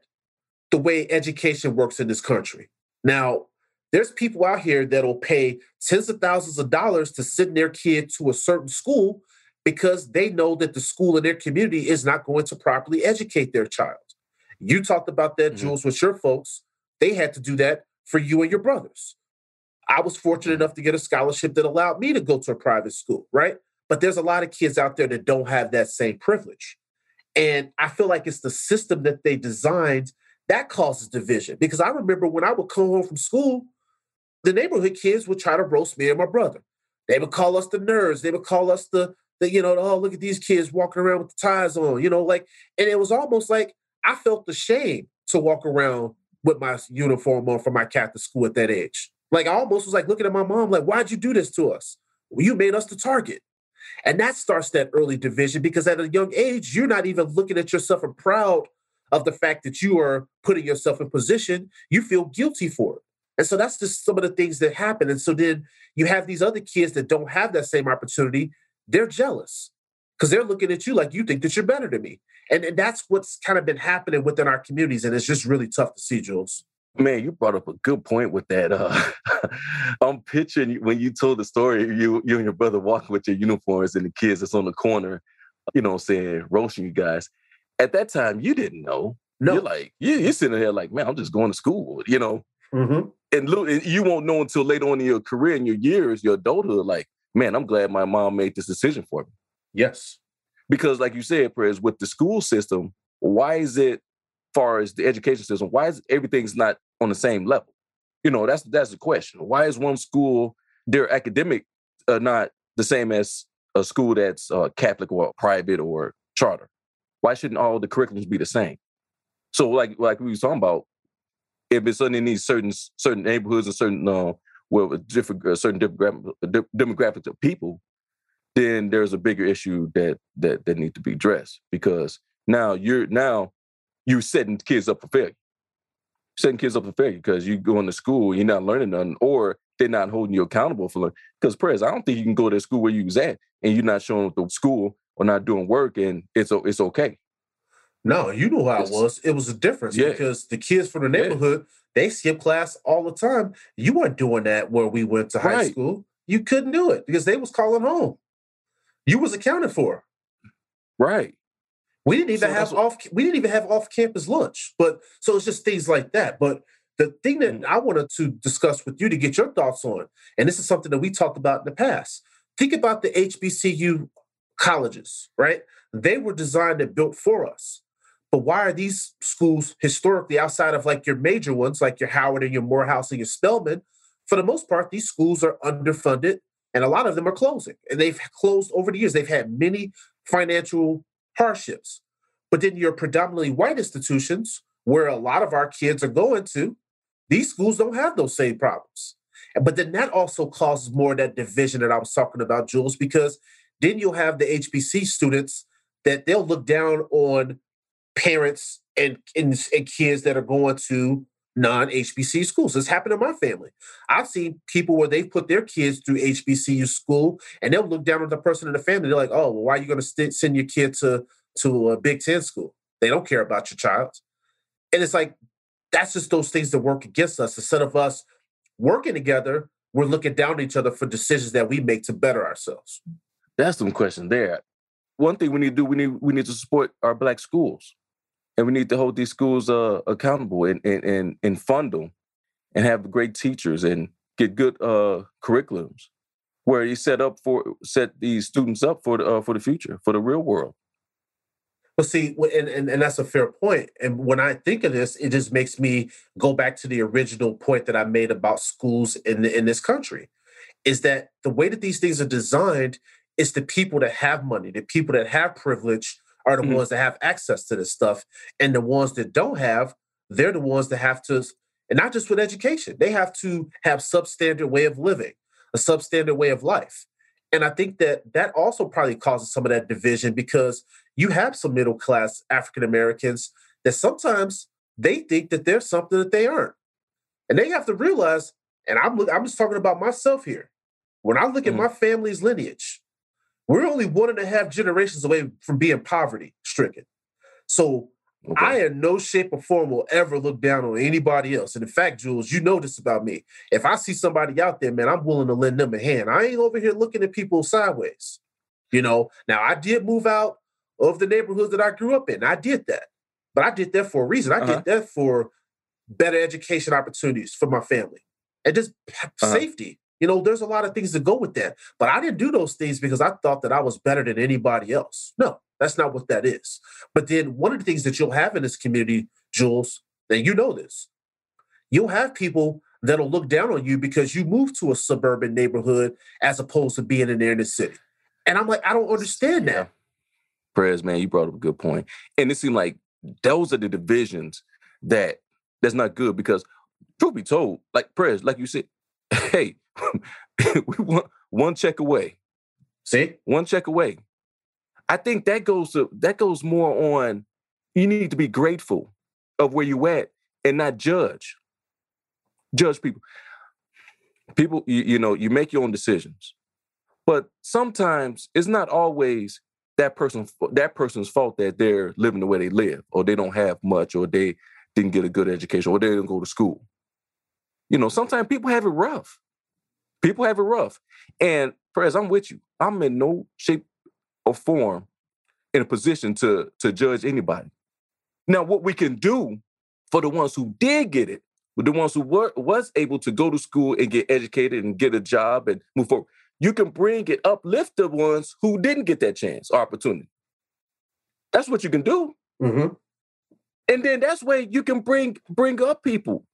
the way education works in this country. Now, there's people out here that'll pay tens of thousands of dollars to send their kid to a certain school because they know that the school in their community is not going to properly educate their child. You talked about that, mm-hmm. Jules, with your folks. They had to do that for you and your brothers. I was fortunate enough to get a scholarship that allowed me to go to a private school, right? But there's a lot of kids out there that don't have that same privilege. And I feel like it's the system that they designed that causes division. Because I remember when I would come home from school, the neighborhood kids would try to roast me and my brother. They would call us the nerds. They would call us the that you know, oh look at these kids walking around with the ties on, you know, like, and it was almost like I felt the shame to walk around with my uniform on for my Catholic school at that age. Like I almost was like looking at my mom, like, why'd you do this to us? Well, you made us the target. And that starts that early division because at a young age, you're not even looking at yourself and proud of the fact that you are putting yourself in position. You feel guilty for it. And so that's just some of the things that happen. And so then you have these other kids that don't have that same opportunity they're jealous because they're looking at you like you think that you're better than me. And, and that's what's kind of been happening within our communities. And it's just really tough to see, Jules. Man, you brought up a good point with that. Uh, I'm picturing when you told the story, you you and your brother walking with your uniforms and the kids that's on the corner, you know, what I'm saying roasting you guys. At that time, you didn't know. No. You're like, you, you're sitting there like, man, I'm just going to school, you know. Mm-hmm. And you won't know until later on in your career, in your years, your adulthood, like, man, I'm glad my mom made this decision for me. Yes. Because, like you said, Prez, with the school system, why is it, far as the education system, why is everything's not on the same level? You know, that's that's the question. Why is one school their academic uh, not the same as a school that's uh, Catholic or private or charter? Why shouldn't all the curriculums be the same? So, like like we were talking about, if it's in these certain certain neighborhoods or certain uh, with different uh, certain demographic, demographics of people, then there's a bigger issue that that that need to be addressed because now you're now you're setting kids up for failure. Setting kids up for failure because you going to school, you're not learning nothing, or they're not holding you accountable for learning. Because Prez, I don't think you can go to school where you was at and you're not showing up to school or not doing work and it's it's okay. No, you know how it was. It was a difference Yeah. because the kids from the Yeah. neighborhood they skip class all the time. You weren't doing that where we went to high Right. school. You couldn't do it because they was calling home. You was accounted for. Right. We didn't even So have off. We didn't even have off campus lunch. But so it's just things like that. But the thing that Mm. I wanted to discuss with you to get your thoughts on, and this is something that we talked about in the past. Think about the HBCU colleges, right? They were designed and built for us. But why are these schools historically outside of like your major ones, like your Howard and your Morehouse and your Spelman? For the most part, these schools are underfunded, and a lot of them are closing. And they've closed over the years. They've had many financial hardships. But then your predominantly white institutions, where a lot of our kids are going to, these schools don't have those same problems. But then that also causes more of that division that I was talking about, Jules, because then you'll have the HBC students that they'll look down on parents and, and, and kids that are going to non-HBC schools. This happened in my family. I've seen people where they've put their kids through HBCU school and they'll look down on the person in the family. They're like, oh, well, why are you going to st- send your kid to, to a Big Ten school? They don't care about your child. And it's like, that's just those things that work against us. Instead of us working together, we're looking down at each other for decisions that we make to better ourselves. That's some question there. One thing we need to do, we need we need to support our black schools. And we need to hold these schools uh, accountable and, and and and fund them and have great teachers and get good uh, curriculums where you set up for set these students up for the uh, for the future, for the real world. But see, and, and, and that's a fair point. And when I think of this, it just makes me go back to the original point that I made about schools in the, in this country, is that the way that these things are designed is the people that have money, the people that have privilege are the Mhm. ones that have access to this stuff, and the ones that don't have, they're the ones that have to, and not just with education, they have to have substandard way of living, a substandard way of life. And I think that that also probably causes some of that division because you have some middle class African Americans that sometimes they think that they're something that they aren't. And they have to realize, and I'm, I'm just talking about myself here. When I look at Mhm. my family's lineage, we're only one and a half generations away from being poverty stricken. So Okay. I, in no shape or form, will ever look down on anybody else. And in fact, Jules, you know this about me. If I see somebody out there, man, I'm willing to lend them a hand. I ain't over here looking at people sideways. You know, now I did move out of the neighborhoods that I grew up in. I did that, but I did that for a reason. I Uh-huh. did that for better education opportunities for my family and just Uh-huh. safety. You know, there's a lot of things that go with that. But I didn't do those things because I thought that I was better than anybody else. No, that's not what that is. But then one of the things that you'll have in this community, Jules, and you know this, you'll have people that'll look down on you because you moved to a suburban neighborhood as opposed to being in the inner city. And I'm like, I don't understand Yeah. that. Man, you brought up a good point. And it seemed like those are the divisions that that's not good because truth be told, like Perez, like you said, hey, we want one check away. See? One check away. I think that goes to that goes more on you need to be grateful of where you at and not judge. Judge people. People, you, you know, you make your own decisions. But sometimes it's not always that person that person's fault that they're living the way they live, or they don't have much, or they didn't get a good education, or they didn't go to school. You know, sometimes people have it rough. People have it rough. And Perez, I'm with you. I'm in no shape or form in a position to to judge anybody. Now, what we can do for the ones who did get it, the ones who were was able to go to school and get educated and get a job and move forward, you can bring it uplift the ones who didn't get that chance or opportunity. That's what you can do. Mm-hmm. And then that's where you can bring bring up people.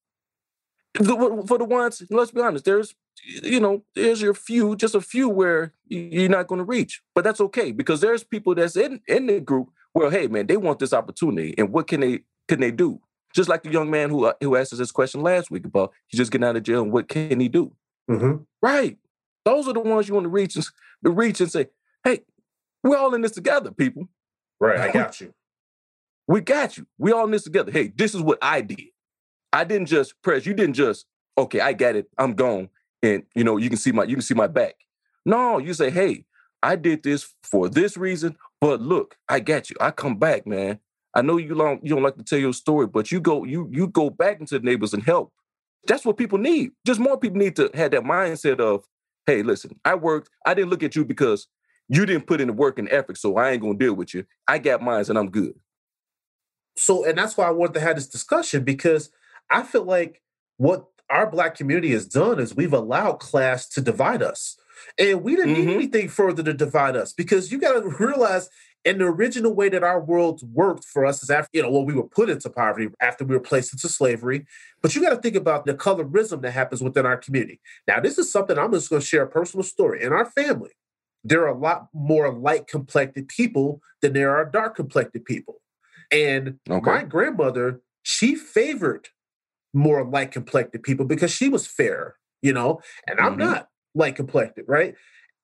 For the ones, let's be honest, there's you know, there's your few, just a few where you- you're not going to reach. But that's okay because there's people that's in in the group where, hey man, they want this opportunity, and what can they can they do? Just like the young man who uh, who asked us this question last week about he's just getting out of jail, and what can he do? Mm-hmm. Right. Those are the ones you want to reach and to reach and say, hey, we're all in this together, people. Right. I got you. We got you. We all in this together. Hey, this is what I did. I didn't just press. You didn't just okay. I got it. I'm gone, and you know you can see my you can see my back. No, you say, hey, I did this for this reason, but look, I got you. I come back, man. I know you don't you don't like to tell your story, but you go you you go back into the neighbors and help. That's what people need. Just more people need to have that mindset of, hey, listen, I worked. I didn't look at you because you didn't put in the work and effort, so I ain't gonna deal with you. I got mines and I'm good. So, and that's why I wanted to have this discussion because I feel like what our black community has done is we've allowed class to divide us. And we didn't Mhm. need anything further to divide us because you got to realize in the original way that our world worked for us is after, you know, when we were put into poverty after we were placed into slavery. But you got to think about the colorism that happens within our community. Now, this is something I'm just going to share a personal story. In our family, there are a lot more light complected people than there are dark complected people. And Okay. my grandmother, she favored more light complected people because she was fair, you know, and I'm Mhm. not light complected, right?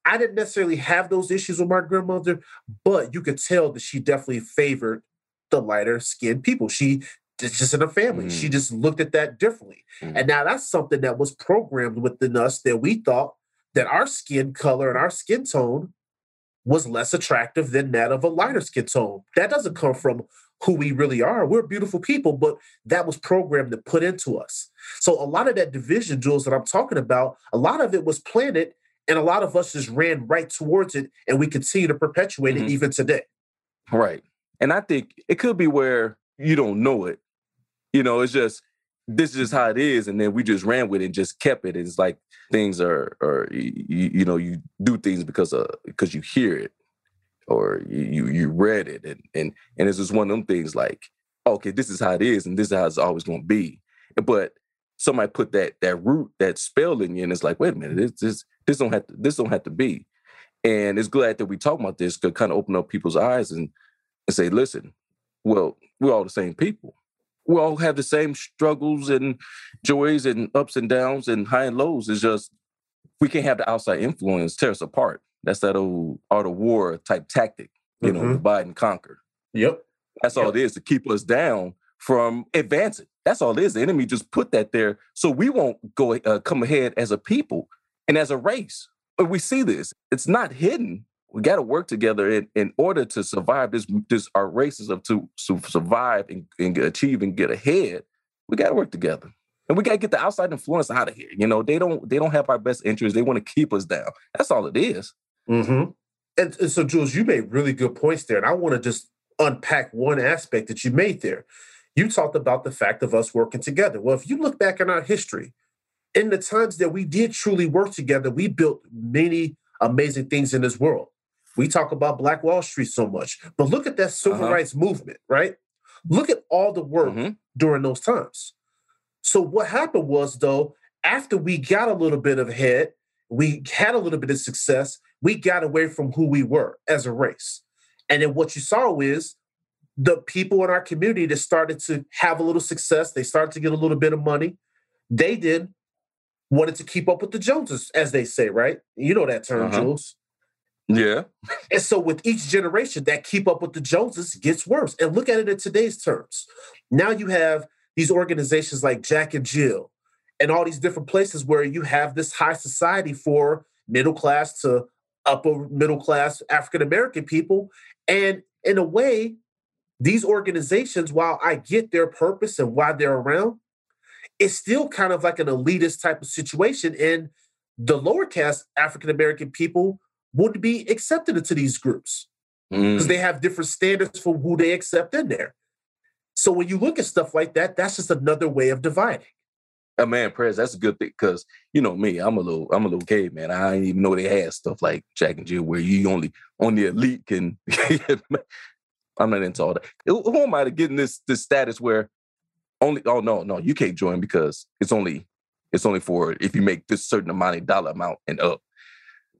I didn't necessarily have those issues with my grandmother, but you could tell that she definitely favored the lighter skinned people. She it's just in her family. She Mm. just looked at that differently. Mm. And now that's something that was programmed within us that we thought that our skin color and our skin tone was less attractive than that of a lighter skin tone. That doesn't come from who we really are. We're beautiful people, but that was programmed to put into us. So a lot of that division, Jules, that I'm talking about, a lot of it was planted, and a lot of us just ran right towards it, and we continue to perpetuate Mhm. it even today. Right. And I think it could be where you don't know it. You know, it's just this is just how it is, and then we just ran with it and just kept it. It's like things are, or you, you know, you do things because of because you hear it, or you you, read it, and and and it's just one of them things like, okay, this is how it is, and this is how it's always going to be. But somebody put that that root that spell in you, and it's like, wait a minute, this this this don't have to this don't have to be. And it's glad that we talk about this to kind of open up people's eyes and and say, listen, well, we're all the same people. We all have the same struggles and joys and ups and downs and high and lows. It's just we can't have the outside influence tear us apart. That's that old art of war type tactic, you know, Mhm. divide and conquer. Yep. That's all it is to keep us down from advancing. That's all it is. The enemy just put that there so we won't go uh, come ahead as a people and as a race. But we see this; it's not hidden. We got to work together in, in order to survive this. This our races of to, to survive and, and achieve and get ahead. We got to work together, and we got to get the outside influence out of here. You know, they don't they don't have our best interests. They want to keep us down. That's all it is. Mm-hmm. And, and so, Jules, you made really good points there. And I want to just unpack one aspect that you made there. You talked about the fact of us working together. Well, if you look back in our history, in the times that we did truly work together, we built many amazing things in this world. We talk about Black Wall Street so much, but look at that civil Uh-huh. rights movement, right? Look at all the work Mhm. during those times. So what happened was though, after we got a little bit of head, we had a little bit of success, we got away from who we were as a race. And then what you saw is the people in our community that started to have a little success, they started to get a little bit of money. They did wanted to keep up with the Joneses, as they say, right? You know that term, Uh-huh. Jules. Yeah. And so with each generation, that keep up with the Joneses gets worse. And look at it in today's terms. Now you have these organizations like Jack and Jill and all these different places where you have this high society for middle class to upper middle class African American people. And in a way, these organizations, while I get their purpose and why they're around, it's still kind of like an elitist type of situation. And the lower caste African American people would be accepted into these groups Mm. because they have different standards for who they accept in there. So when you look at stuff like that, that's just another way of dividing. Uh, man, prayers, that's a good thing because you know me, I'm a little, I'm a little caveman. I didn't even know they had stuff like Jack and Jill where you only on the elite can. I'm not into all that. Who am I to get in this this status where only? Oh no, no, you can't join because it's only it's only for if you make this certain amount of dollar amount and up.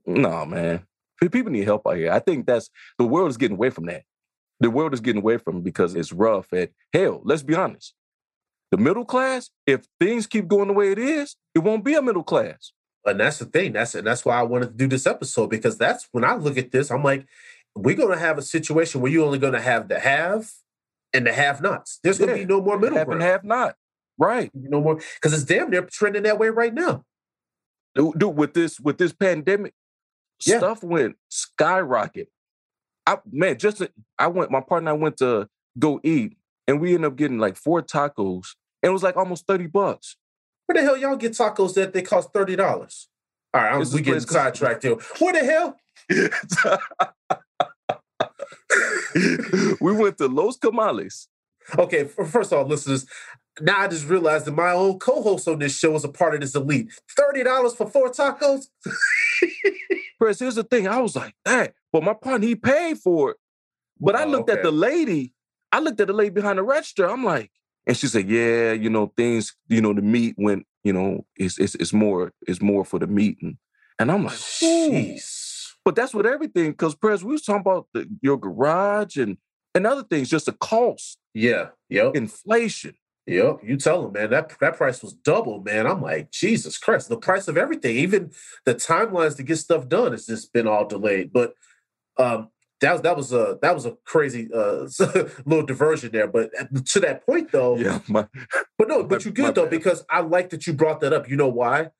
No, man, people need help out here. I think that's the world is getting away from that. The world is getting away from because it's rough. And hell, let's be honest. The middle class, if things keep going the way it is, it won't be a middle class. And that's the thing. That's and that's why I wanted to do this episode because that's when I look at this, I'm like, we're gonna have a situation where you're only gonna have the have and the have nots. There's gonna Yeah. be no more middle Have and ground. have not. Right. No more because it's damn near trending that way right now. Dude, dude, with this with this pandemic, Yeah. stuff went skyrocket. I man, just I went. My partner and I went to go eat, and we end up getting like four tacos, and it was like almost thirty bucks. Where the hell y'all get tacos that they cost thirty dollars? All right, I'm, This we getting sidetracked here. Where the hell? we went to Los Camales. Okay, first of all, listeners, now I just realized that my own co-host on this show is a part of this elite. Thirty dollars for four tacos? Chris, here's the thing. I was like, that, but my partner, he paid for it. But I Oh, looked at the lady, I looked at the lady behind the register. I'm like, and she said, Yeah, you know, things, you know, the meat went, you know, it's it's it's more, it's more for the meat. And, and I'm like, Jeez. But that's what everything, because Prez, we was talking about the, your garage and and other things, just the cost, Yeah. Yep. inflation. Yep, you tell them, man. That that price was double, man. I'm like, Jesus Christ, the price of everything, even the timelines to get stuff done, has just been all delayed. But um, that was that was a that was a crazy uh little diversion there. But to that point, though, Yeah, my, but no, My- but you're good though bad. because I like that you brought that up. You know why?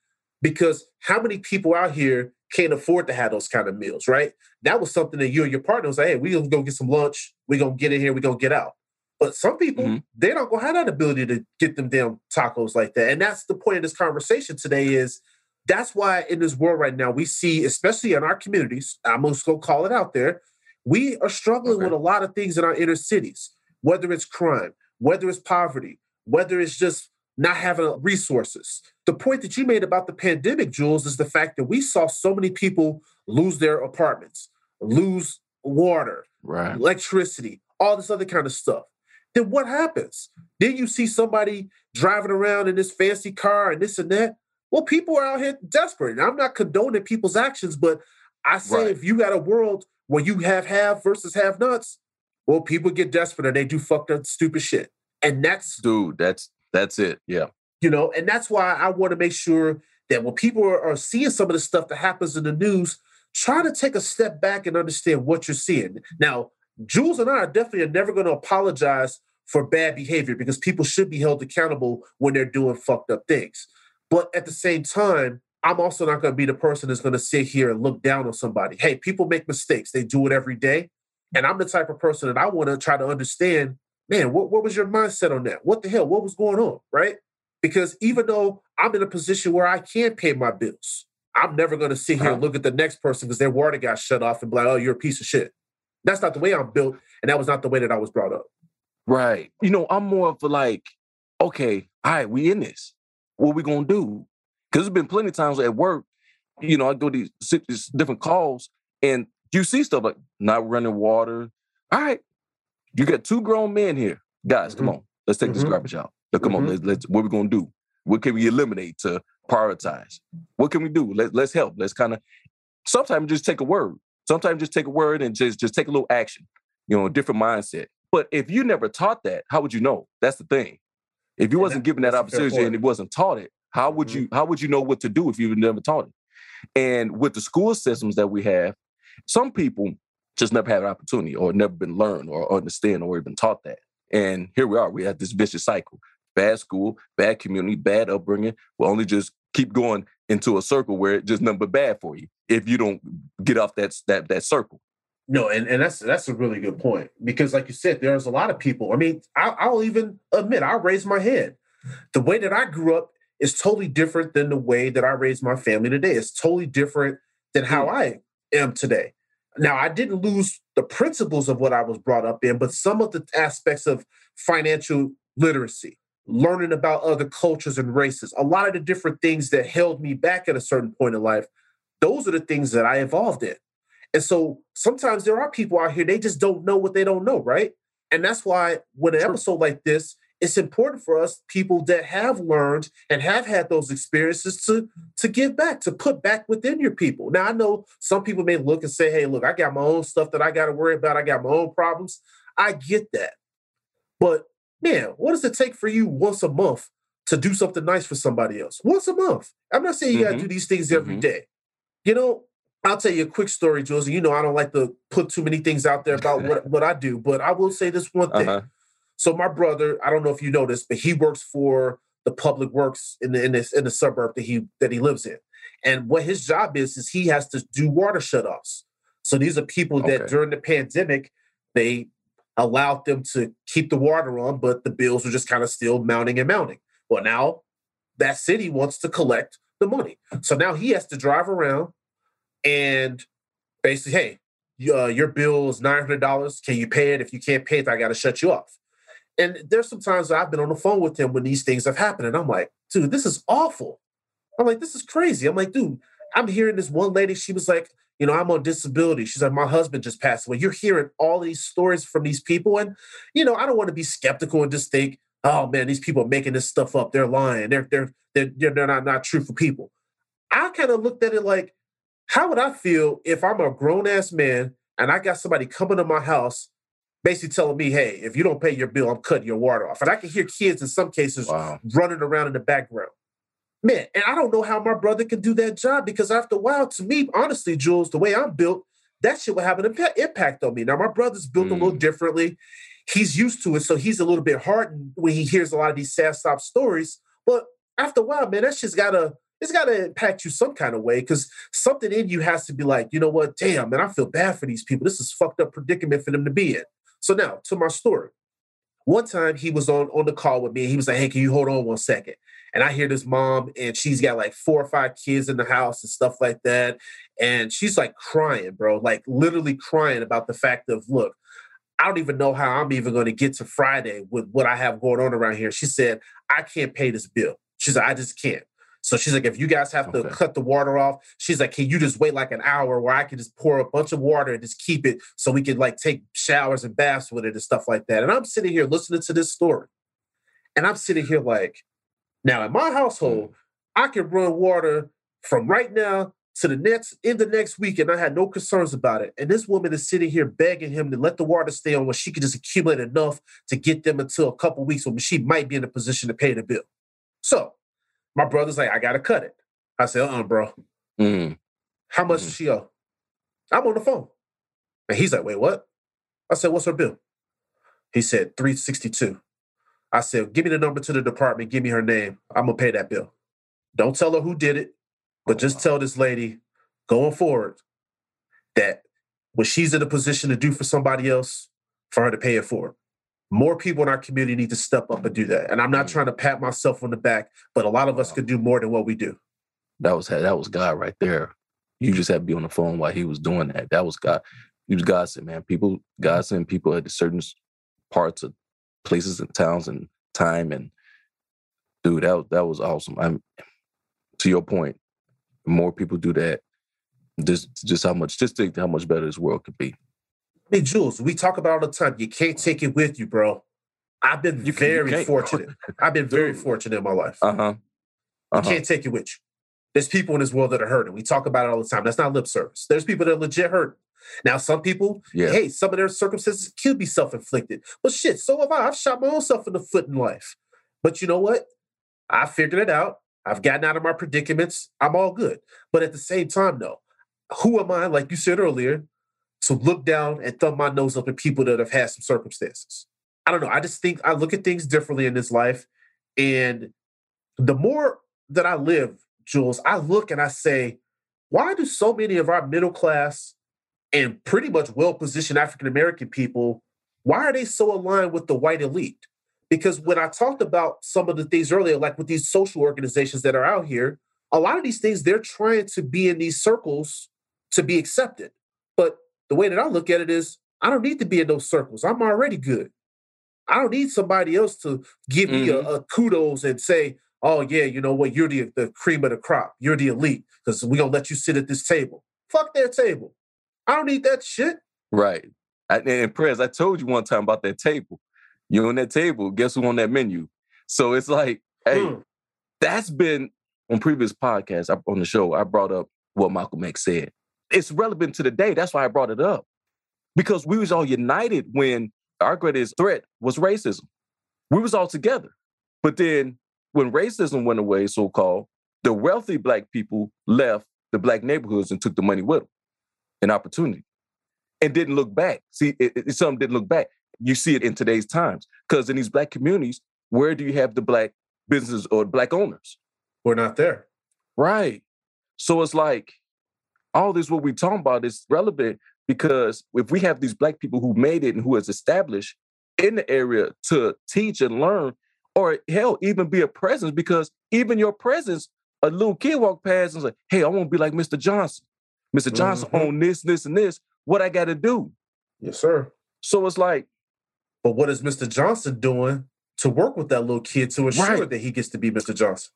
Because how many people out here can't afford to have those kind of meals, right? That was something that you and your partner was like, hey, we gonna go get some lunch. We gonna get in here. We gonna get out. But some people, Mhm. they don't go have that ability to get them damn tacos like that. And that's the point of this conversation today is that's why in this world right now, we see, especially in our communities, I'm just gonna call it out there, we are struggling Okay. with a lot of things in our inner cities, whether it's crime, whether it's poverty, whether it's just not having resources. The point that you made about the pandemic, Jules, is the fact that we saw so many people lose their apartments, lose water, right. electricity, all this other kind of stuff. Then what happens? Then you see somebody driving around in this fancy car and this and that. Well, people are out here desperate. And I'm not condoning people's actions, but I say Right. if you got a world where you have have versus have nots, well, people get desperate and they do fucked up stupid shit. And that's Dude, that's that's it. Yeah. you know and that's why i want to make sure that when people are, are seeing some of the stuff that happens in the news try to take a step back and understand what you're seeing now jules and i are definitely never going to apologize for bad behavior because people should be held accountable when they're doing fucked up things but at the same time i'm also not going to be the person that's going to sit here and look down on somebody hey people make mistakes they do it every day and i'm the type of person that i want to try to understand man what, what was your mindset on that what the hell what was going on right because even though I'm in a position where I can pay my bills, I'm never going to sit here uh-huh. and look at the next person because their water got shut off and be like, oh, you're a piece of shit. That's not the way I'm built. And that was not the way that I was brought up. Right. You know, I'm more of like, okay, all right, we in this. What we gonna do? Because there's been plenty of times at work, you know, I go to these, different calls and you see stuff like not running water. All right, you got two grown men here. Guys, come Mhm. on. Let's take this Mhm. garbage out. Now, come on, Mhm. let's, let's what we gonna do? What can we eliminate to prioritize? What can we do? Let, let's help. Let's kind of sometimes just take a word. Sometimes just take a word and just just take a little action. You know, a different mindset. But if you never taught that, how would you know? That's the thing. If you wasn't that- given that that's a fair opportunity and it wasn't taught it, how would Mhm. you how would you know what to do if you've never taught it? And with the school systems that we have, some people just never had an opportunity or never been learned or understand or even taught that. And here we are. We have this vicious cycle. Bad school, bad community, bad upbringing will only just keep going into a circle where it just nothing but bad for you if you don't get off that that that circle. No, and, and that's that's a really good point because, like you said, there's a lot of people. I mean, I, I'll even admit I raised my head. The way that I grew up is totally different than the way that I raised my family today. It's totally different than how mm. I am today. Now, I didn't lose the principles of what I was brought up in, but some of the aspects of financial literacy, learning about other cultures and races, a lot of the different things that held me back at a certain point in life, those are the things that I evolved in. And so sometimes there are people out here, they just don't know what they don't know, right? And that's why when an episode like this, it's important for us, people that have learned and have had those experiences, to to give back, to put back within your people. Now I know some people may look and say, hey, look, I got my own stuff that I got to worry about. I got my own problems. I get that. But man, what does it take for you once a month to do something nice for somebody else? Once a month. I'm not saying you got to do these things every Mhm. day. You know, I'll tell you a quick story, Josie. You know, I don't like to put too many things out there about what, what I do, but I will say this one thing. Uh-huh. So my brother, I don't know if you know this, but he works for the public works in the in this in the suburb that he that he lives in. And what his job is is he has to do water shutoffs. So these are people that Okay. during the pandemic, they allowed them to keep the water on, but the bills were just kind of still mounting and mounting. Well, now that city wants to collect the money. So now he has to drive around and basically, hey, uh, your bill is $900. Can you pay it? If you can't pay it, I got to shut you off. And there's some times I've been on the phone with him when these things have happened. And I'm like, dude, this is awful. I'm like, this is crazy. I'm like, dude, I'm hearing this one lady, she was like, you know, I'm on disability. She's like, my husband just passed away. You're hearing all these stories from these people. And, you know, I don't want to be skeptical and just think, oh man, these people are making this stuff up. They're lying. They're they're they're, they're not, not truthful people. I kind of looked at it like, how would I feel if I'm a grown ass man and I got somebody coming to my house basically telling me, hey, if you don't pay your bill, I'm cutting your water off. And I can hear kids in some cases wow. running around in the background. Man, and I don't know how my brother can do that job because after a while, to me, honestly, Jules, the way I'm built, that shit will have an impact on me. Now, my brother's built mm. a little mm. differently. He's used to it, so he's a little bit hardened when he hears a lot of these sad stop stories. But after a while, man, that shit's gotta it's gotta impact you some kind of way because something in you has to be like, you know what, damn, man, I feel bad for these people. This is fucked up predicament for them to be in. So now to my story. One time he was on on the call with me. He was like, "Hey, can you hold on one second? And I hear this mom, and she's got like four or five kids in the house and stuff like that. And she's like crying, bro, like literally crying about the fact of, look, I don't even know how I'm even going to get to Friday with what I have going on around here. She said, I can't pay this bill. She's like, I just can't. So she's like, if you guys have to okay. cut the water off, she's like, can you just wait like an hour where I can just pour a bunch of water and just keep it so we can like take showers and baths with it and stuff like that. And I'm sitting here listening to this story. And I'm sitting here like, now in my household, mm. I can run water from right now to the next in the next week, and I had no concerns about it. And this woman is sitting here begging him to let the water stay on where she could just accumulate enough to get them until a couple weeks when she might be in a position to pay the bill. So my brother's like, I gotta cut it. I said, uh-uh, bro. Mm. How much mm. does she owe? I'm on the phone. And he's like, wait, what? I said, what's her bill? He said, 362. I said, give me the number to the department, give me her name. I'm gonna pay that bill. Don't tell her who did it, but just tell this lady going forward that when she's in a position to do for somebody else, for her to pay it for more people in our community need to step up and do that. And I'm not mm. trying to pat myself on the back, but a lot of us could do more than what we do. That was that was God right there. You just had to be on the phone while he was doing that. That was God. He was God said, man. People, God sent people at certain parts of places and towns and time. And dude, that that was awesome. I'm to your point. More people do that. Just just how much just think how much better this world could be. Hey, Jules, we talk about all the time. You can't take it with you, bro. I've been you very can, fortunate. I've been very fortunate in my life. Uh huh. Uh-huh. You can't take it with you. There's people in this world that are hurting. We talk about it all the time. That's not lip service. There's people that are legit hurt. Now, some people, yeah. hey, some of their circumstances could be self inflicted. But shit, so have I. I've shot my own self in the foot in life. But you know what? I figured it out. I've gotten out of my predicaments. I'm all good. But at the same time, though, who am I, like you said earlier, to look down and thumb my nose up at people that have had some circumstances. I don't know. I just think I look at things differently in this life. And the more that I live, Jules, I look and I say, why do so many of our middle class and pretty much well positioned African American people, why are they so aligned with the white elite? Because when I talked about some of the things earlier, like with these social organizations that are out here, a lot of these things, they're trying to be in these circles to be accepted. But the way that I look at it is I don't need to be in those circles. I'm already good. I don't need somebody else to give mm-hmm. me a, mm-hmm. a, kudos and say, oh, yeah, you know what? You're the, the cream of the crop. You're the elite because we're going to let you sit at this table. Fuck their table. I don't need that shit. Right. I, and Prez, I told you one time about that table. You're on that table. Guess who on that menu? So it's like, hey, hmm. that's been on previous podcasts on the show. I brought up what Malcolm X said it's relevant to the day. That's why I brought it up. Because we was all united when our greatest threat was racism. We was all together. But then when racism went away, so-called, the wealthy black people left the black neighborhoods and took the money with them, an opportunity, and didn't look back. See, it, it, some didn't look back. You see it in today's times because in these black communities, where do you have the black businesses or black owners? We're not there. Right. So it's like all this what we're talking about is relevant because if we have these black people who made it and who is established in the area to teach and learn, or hell, even be a presence, because even your presence, a little kid walk past and say, Hey, I want to be like Mr. Johnson. Mr. Johnson Mhm. on this, this, and this. What I got to do? Yes, sir. So it's like, But what is Mr. Johnson doing to work with that little kid to ensure Right. that he gets to be Mr. Johnson?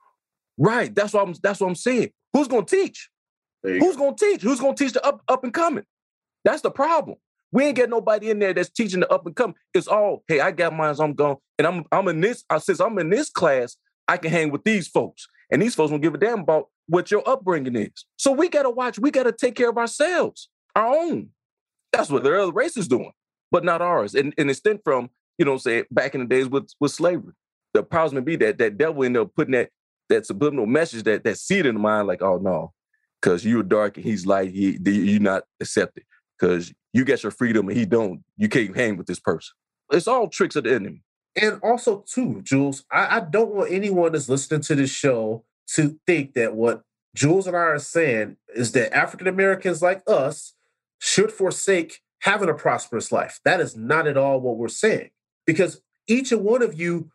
right, that's what I'm that's what I'm saying. Who's gonna teach? Who's gonna teach? Who's gonna teach the up up and coming? That's the problem. We ain't got nobody in there that's teaching the up and coming. It's all, hey, I got mine, so I'm gone. And I'm I'm in this, I since I'm in this class, I can hang with these folks. And these folks don't give a damn about what your upbringing is. So we gotta watch, we gotta take care of ourselves, our own. That's what the other races doing, but not ours. And and it stemmed from, you know, say back in the days with, with slavery. The problem be that that devil ended up putting that that subliminal message, that that seed in the mind, like, oh no, because you're dark and he's light, he you're not accepted. Because you get your freedom and he don't, you can't hang with this person. It's all tricks of the enemy. And also, too, Jules, I, I don't want anyone that's listening to this show to think that what Jules and I are saying is that African Americans like us should forsake having a prosperous life. That is not at all what we're saying. Because each and one of you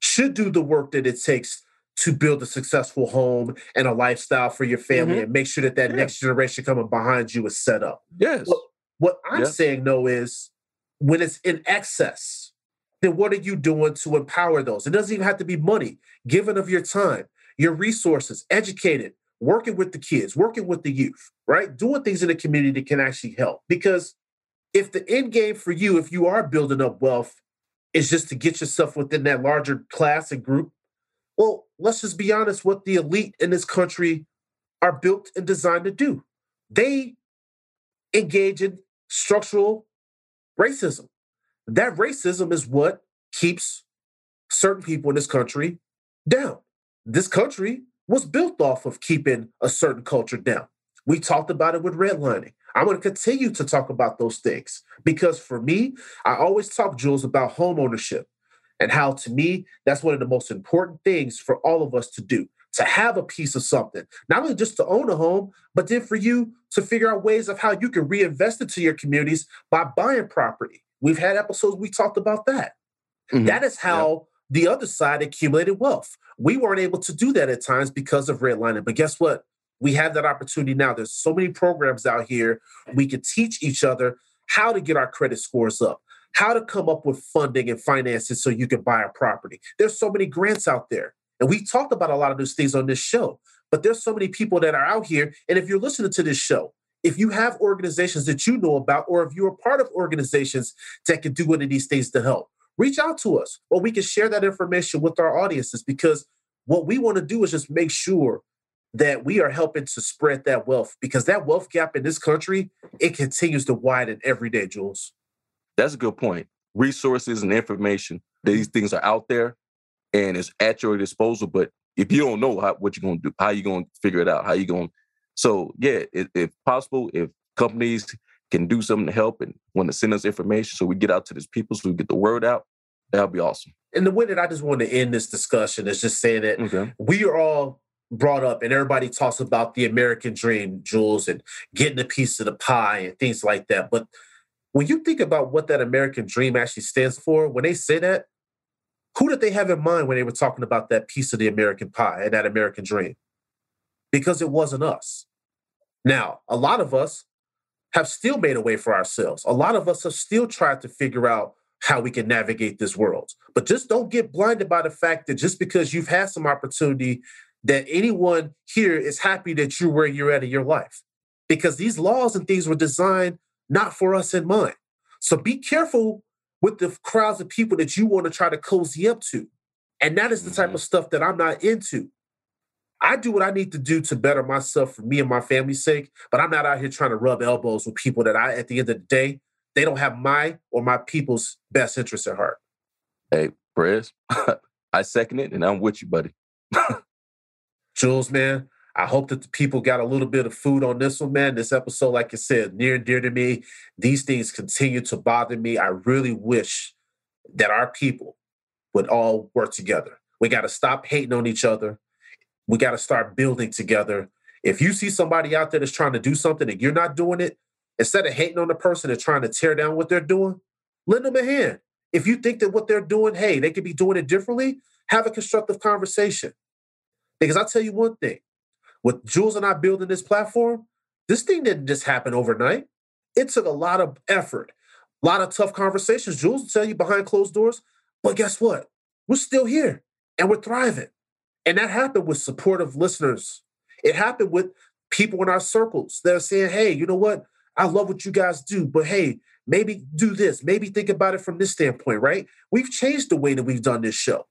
should do the work that it takes to build a successful home and a lifestyle for your family Mhm. and make sure that that Yeah. next generation coming behind you is set up. Yes. Well, What I'm Yeah. saying though is when it's in excess, then what are you doing to empower those? It doesn't even have to be money, giving of your time, your resources, educated, working with the kids, working with the youth, right? Doing things in the community that can actually help. Because if the end game for you, if you are building up wealth, is just to get yourself within that larger class and group, well, let's just be honest what the elite in this country are built and designed to do. They engage in structural racism. That racism is what keeps certain people in this country down. This country was built off of keeping a certain culture down. We talked about it with redlining. I'm going to continue to talk about those things because for me, I always talk, Jules, about home ownership and how to me, that's one of the most important things for all of us to do to have a piece of something, not only just to own a home, but then for you to figure out ways of how you can reinvest into your communities by buying property. We've had episodes we talked about that. Mhm. That is how the other side accumulated wealth. We weren't able to do that at times because of redlining. But guess what? We have that opportunity now. There's so many programs out here. We can teach each other how to get our credit scores up, how to come up with funding and finances so you can buy a property. There's so many grants out there. And we talked about a lot of those things on this show. But there's so many people that are out here. And if you're listening to this show, if you have organizations that you know about, or if you're a part of organizations that can do one of these things to help, reach out to us or we can share that information with our audiences because what we want to do is just make sure that we are helping to spread that wealth because that wealth gap in this country it continues to widen every day jules That's a good point. Resources and information, these things are out there and it's at your disposal. But if you don't know how, what you're going to do, how you going to figure it out, how you going. So, yeah, if, if possible, if companies can do something to help and want to send us information so we get out to these people so we get the word out, that'd be awesome. and the way that i just want to end this discussion is just saying that Okay. we are all brought up and everybody talks about the american dream jules and getting a piece of the pie and things like that but when you think about what that american dream actually stands for when they say that who did they have in mind when they were talking about that piece of the american pie and that american dream because it wasn't us now a lot of us have still made a way for ourselves a lot of us have still tried to figure out how we can navigate this world but just don't get blinded by the fact that just because you've had some opportunity that anyone here is happy that you're where you're at in your life because these laws and things were designed not for us in mind. So be careful with the crowds of people that you want to try to cozy up to. And that is the type Mhm. of stuff that I'm not into. I do what I need to do to better myself for me and my family's sake, but I'm not out here trying to rub elbows with people that I, at the end of the day, they don't have my or my people's best interests at heart. Hey, Prez, I second it and I'm with you, buddy. Jules, man, I hope that the people got a little bit of food on this one, man. This episode, like I said, near and dear to me. These things continue to bother me. I really wish that our people would all work together. We got to stop hating on each other. We got to start building together. If you see somebody out there that's trying to do something and you're not doing it, Instead of hating on the person and trying to tear down what they're doing, lend them a hand. If you think that what they're doing, hey, they could be doing it differently, have a constructive conversation. Because I'll tell you one thing with Jules and I building this platform, this thing didn't just happen overnight. It took a lot of effort, a lot of tough conversations. Jules will tell you behind closed doors. But guess what? We're still here and we're thriving. And that happened with supportive listeners. It happened with people in our circles that are saying, hey, you know what? I love what you guys do, but hey, maybe do this, maybe think about it from this standpoint, right? We've changed the way that we've done this show.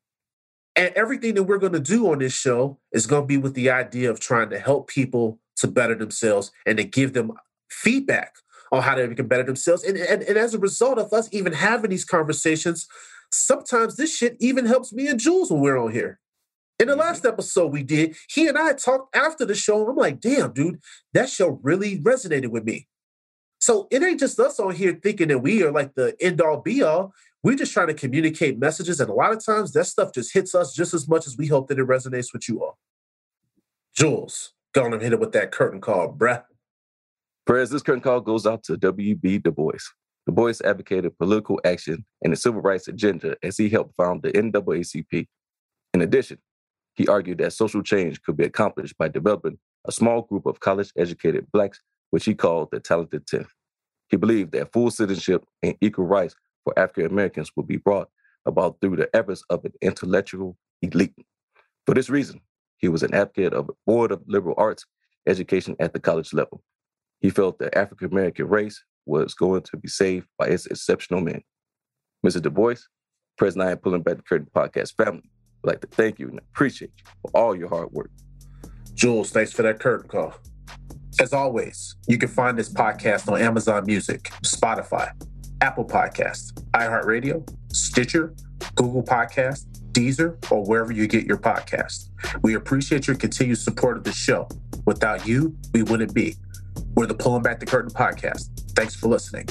And everything that we're going to do on this show is going to be with the idea of trying to help people to better themselves and to give them feedback on how they can better themselves. And, and, and as a result of us even having these conversations, sometimes this shit even helps me and Jules when we're on here. In the mm-hmm. last episode we did, he and I talked after the show, and I'm like, damn, dude, that show really resonated with me. So it ain't just us on here thinking that we are like the end all be all. We're just trying to communicate messages. And a lot of times that stuff just hits us just as much as we hope that it resonates with you all. Jules, go on and hit it with that curtain call, bruh. Prez, this curtain call goes out to W.B. Du Bois. Du Bois advocated political action and the civil rights agenda as he helped found the NAACP. In addition, he argued that social change could be accomplished by developing a small group of college educated Blacks, which he called the Talented Tenth. He believed that full citizenship and equal rights for African Americans would be brought about through the efforts of an intellectual elite. For this reason, he was an advocate of board of liberal arts education at the college level. He felt the African American race was going to be saved by its exceptional men. Mr. Du Bois, President I am pulling back the curtain podcast family, would like to thank you and appreciate you for all your hard work. Jules, thanks for that curtain call. As always, you can find this podcast on Amazon Music, Spotify, Apple Podcast, iHeartRadio, Stitcher, Google Podcast, Deezer, or wherever you get your podcast. We appreciate your continued support of the show. Without you, we wouldn't be. We're the Pulling Back the Curtain podcast. Thanks for listening.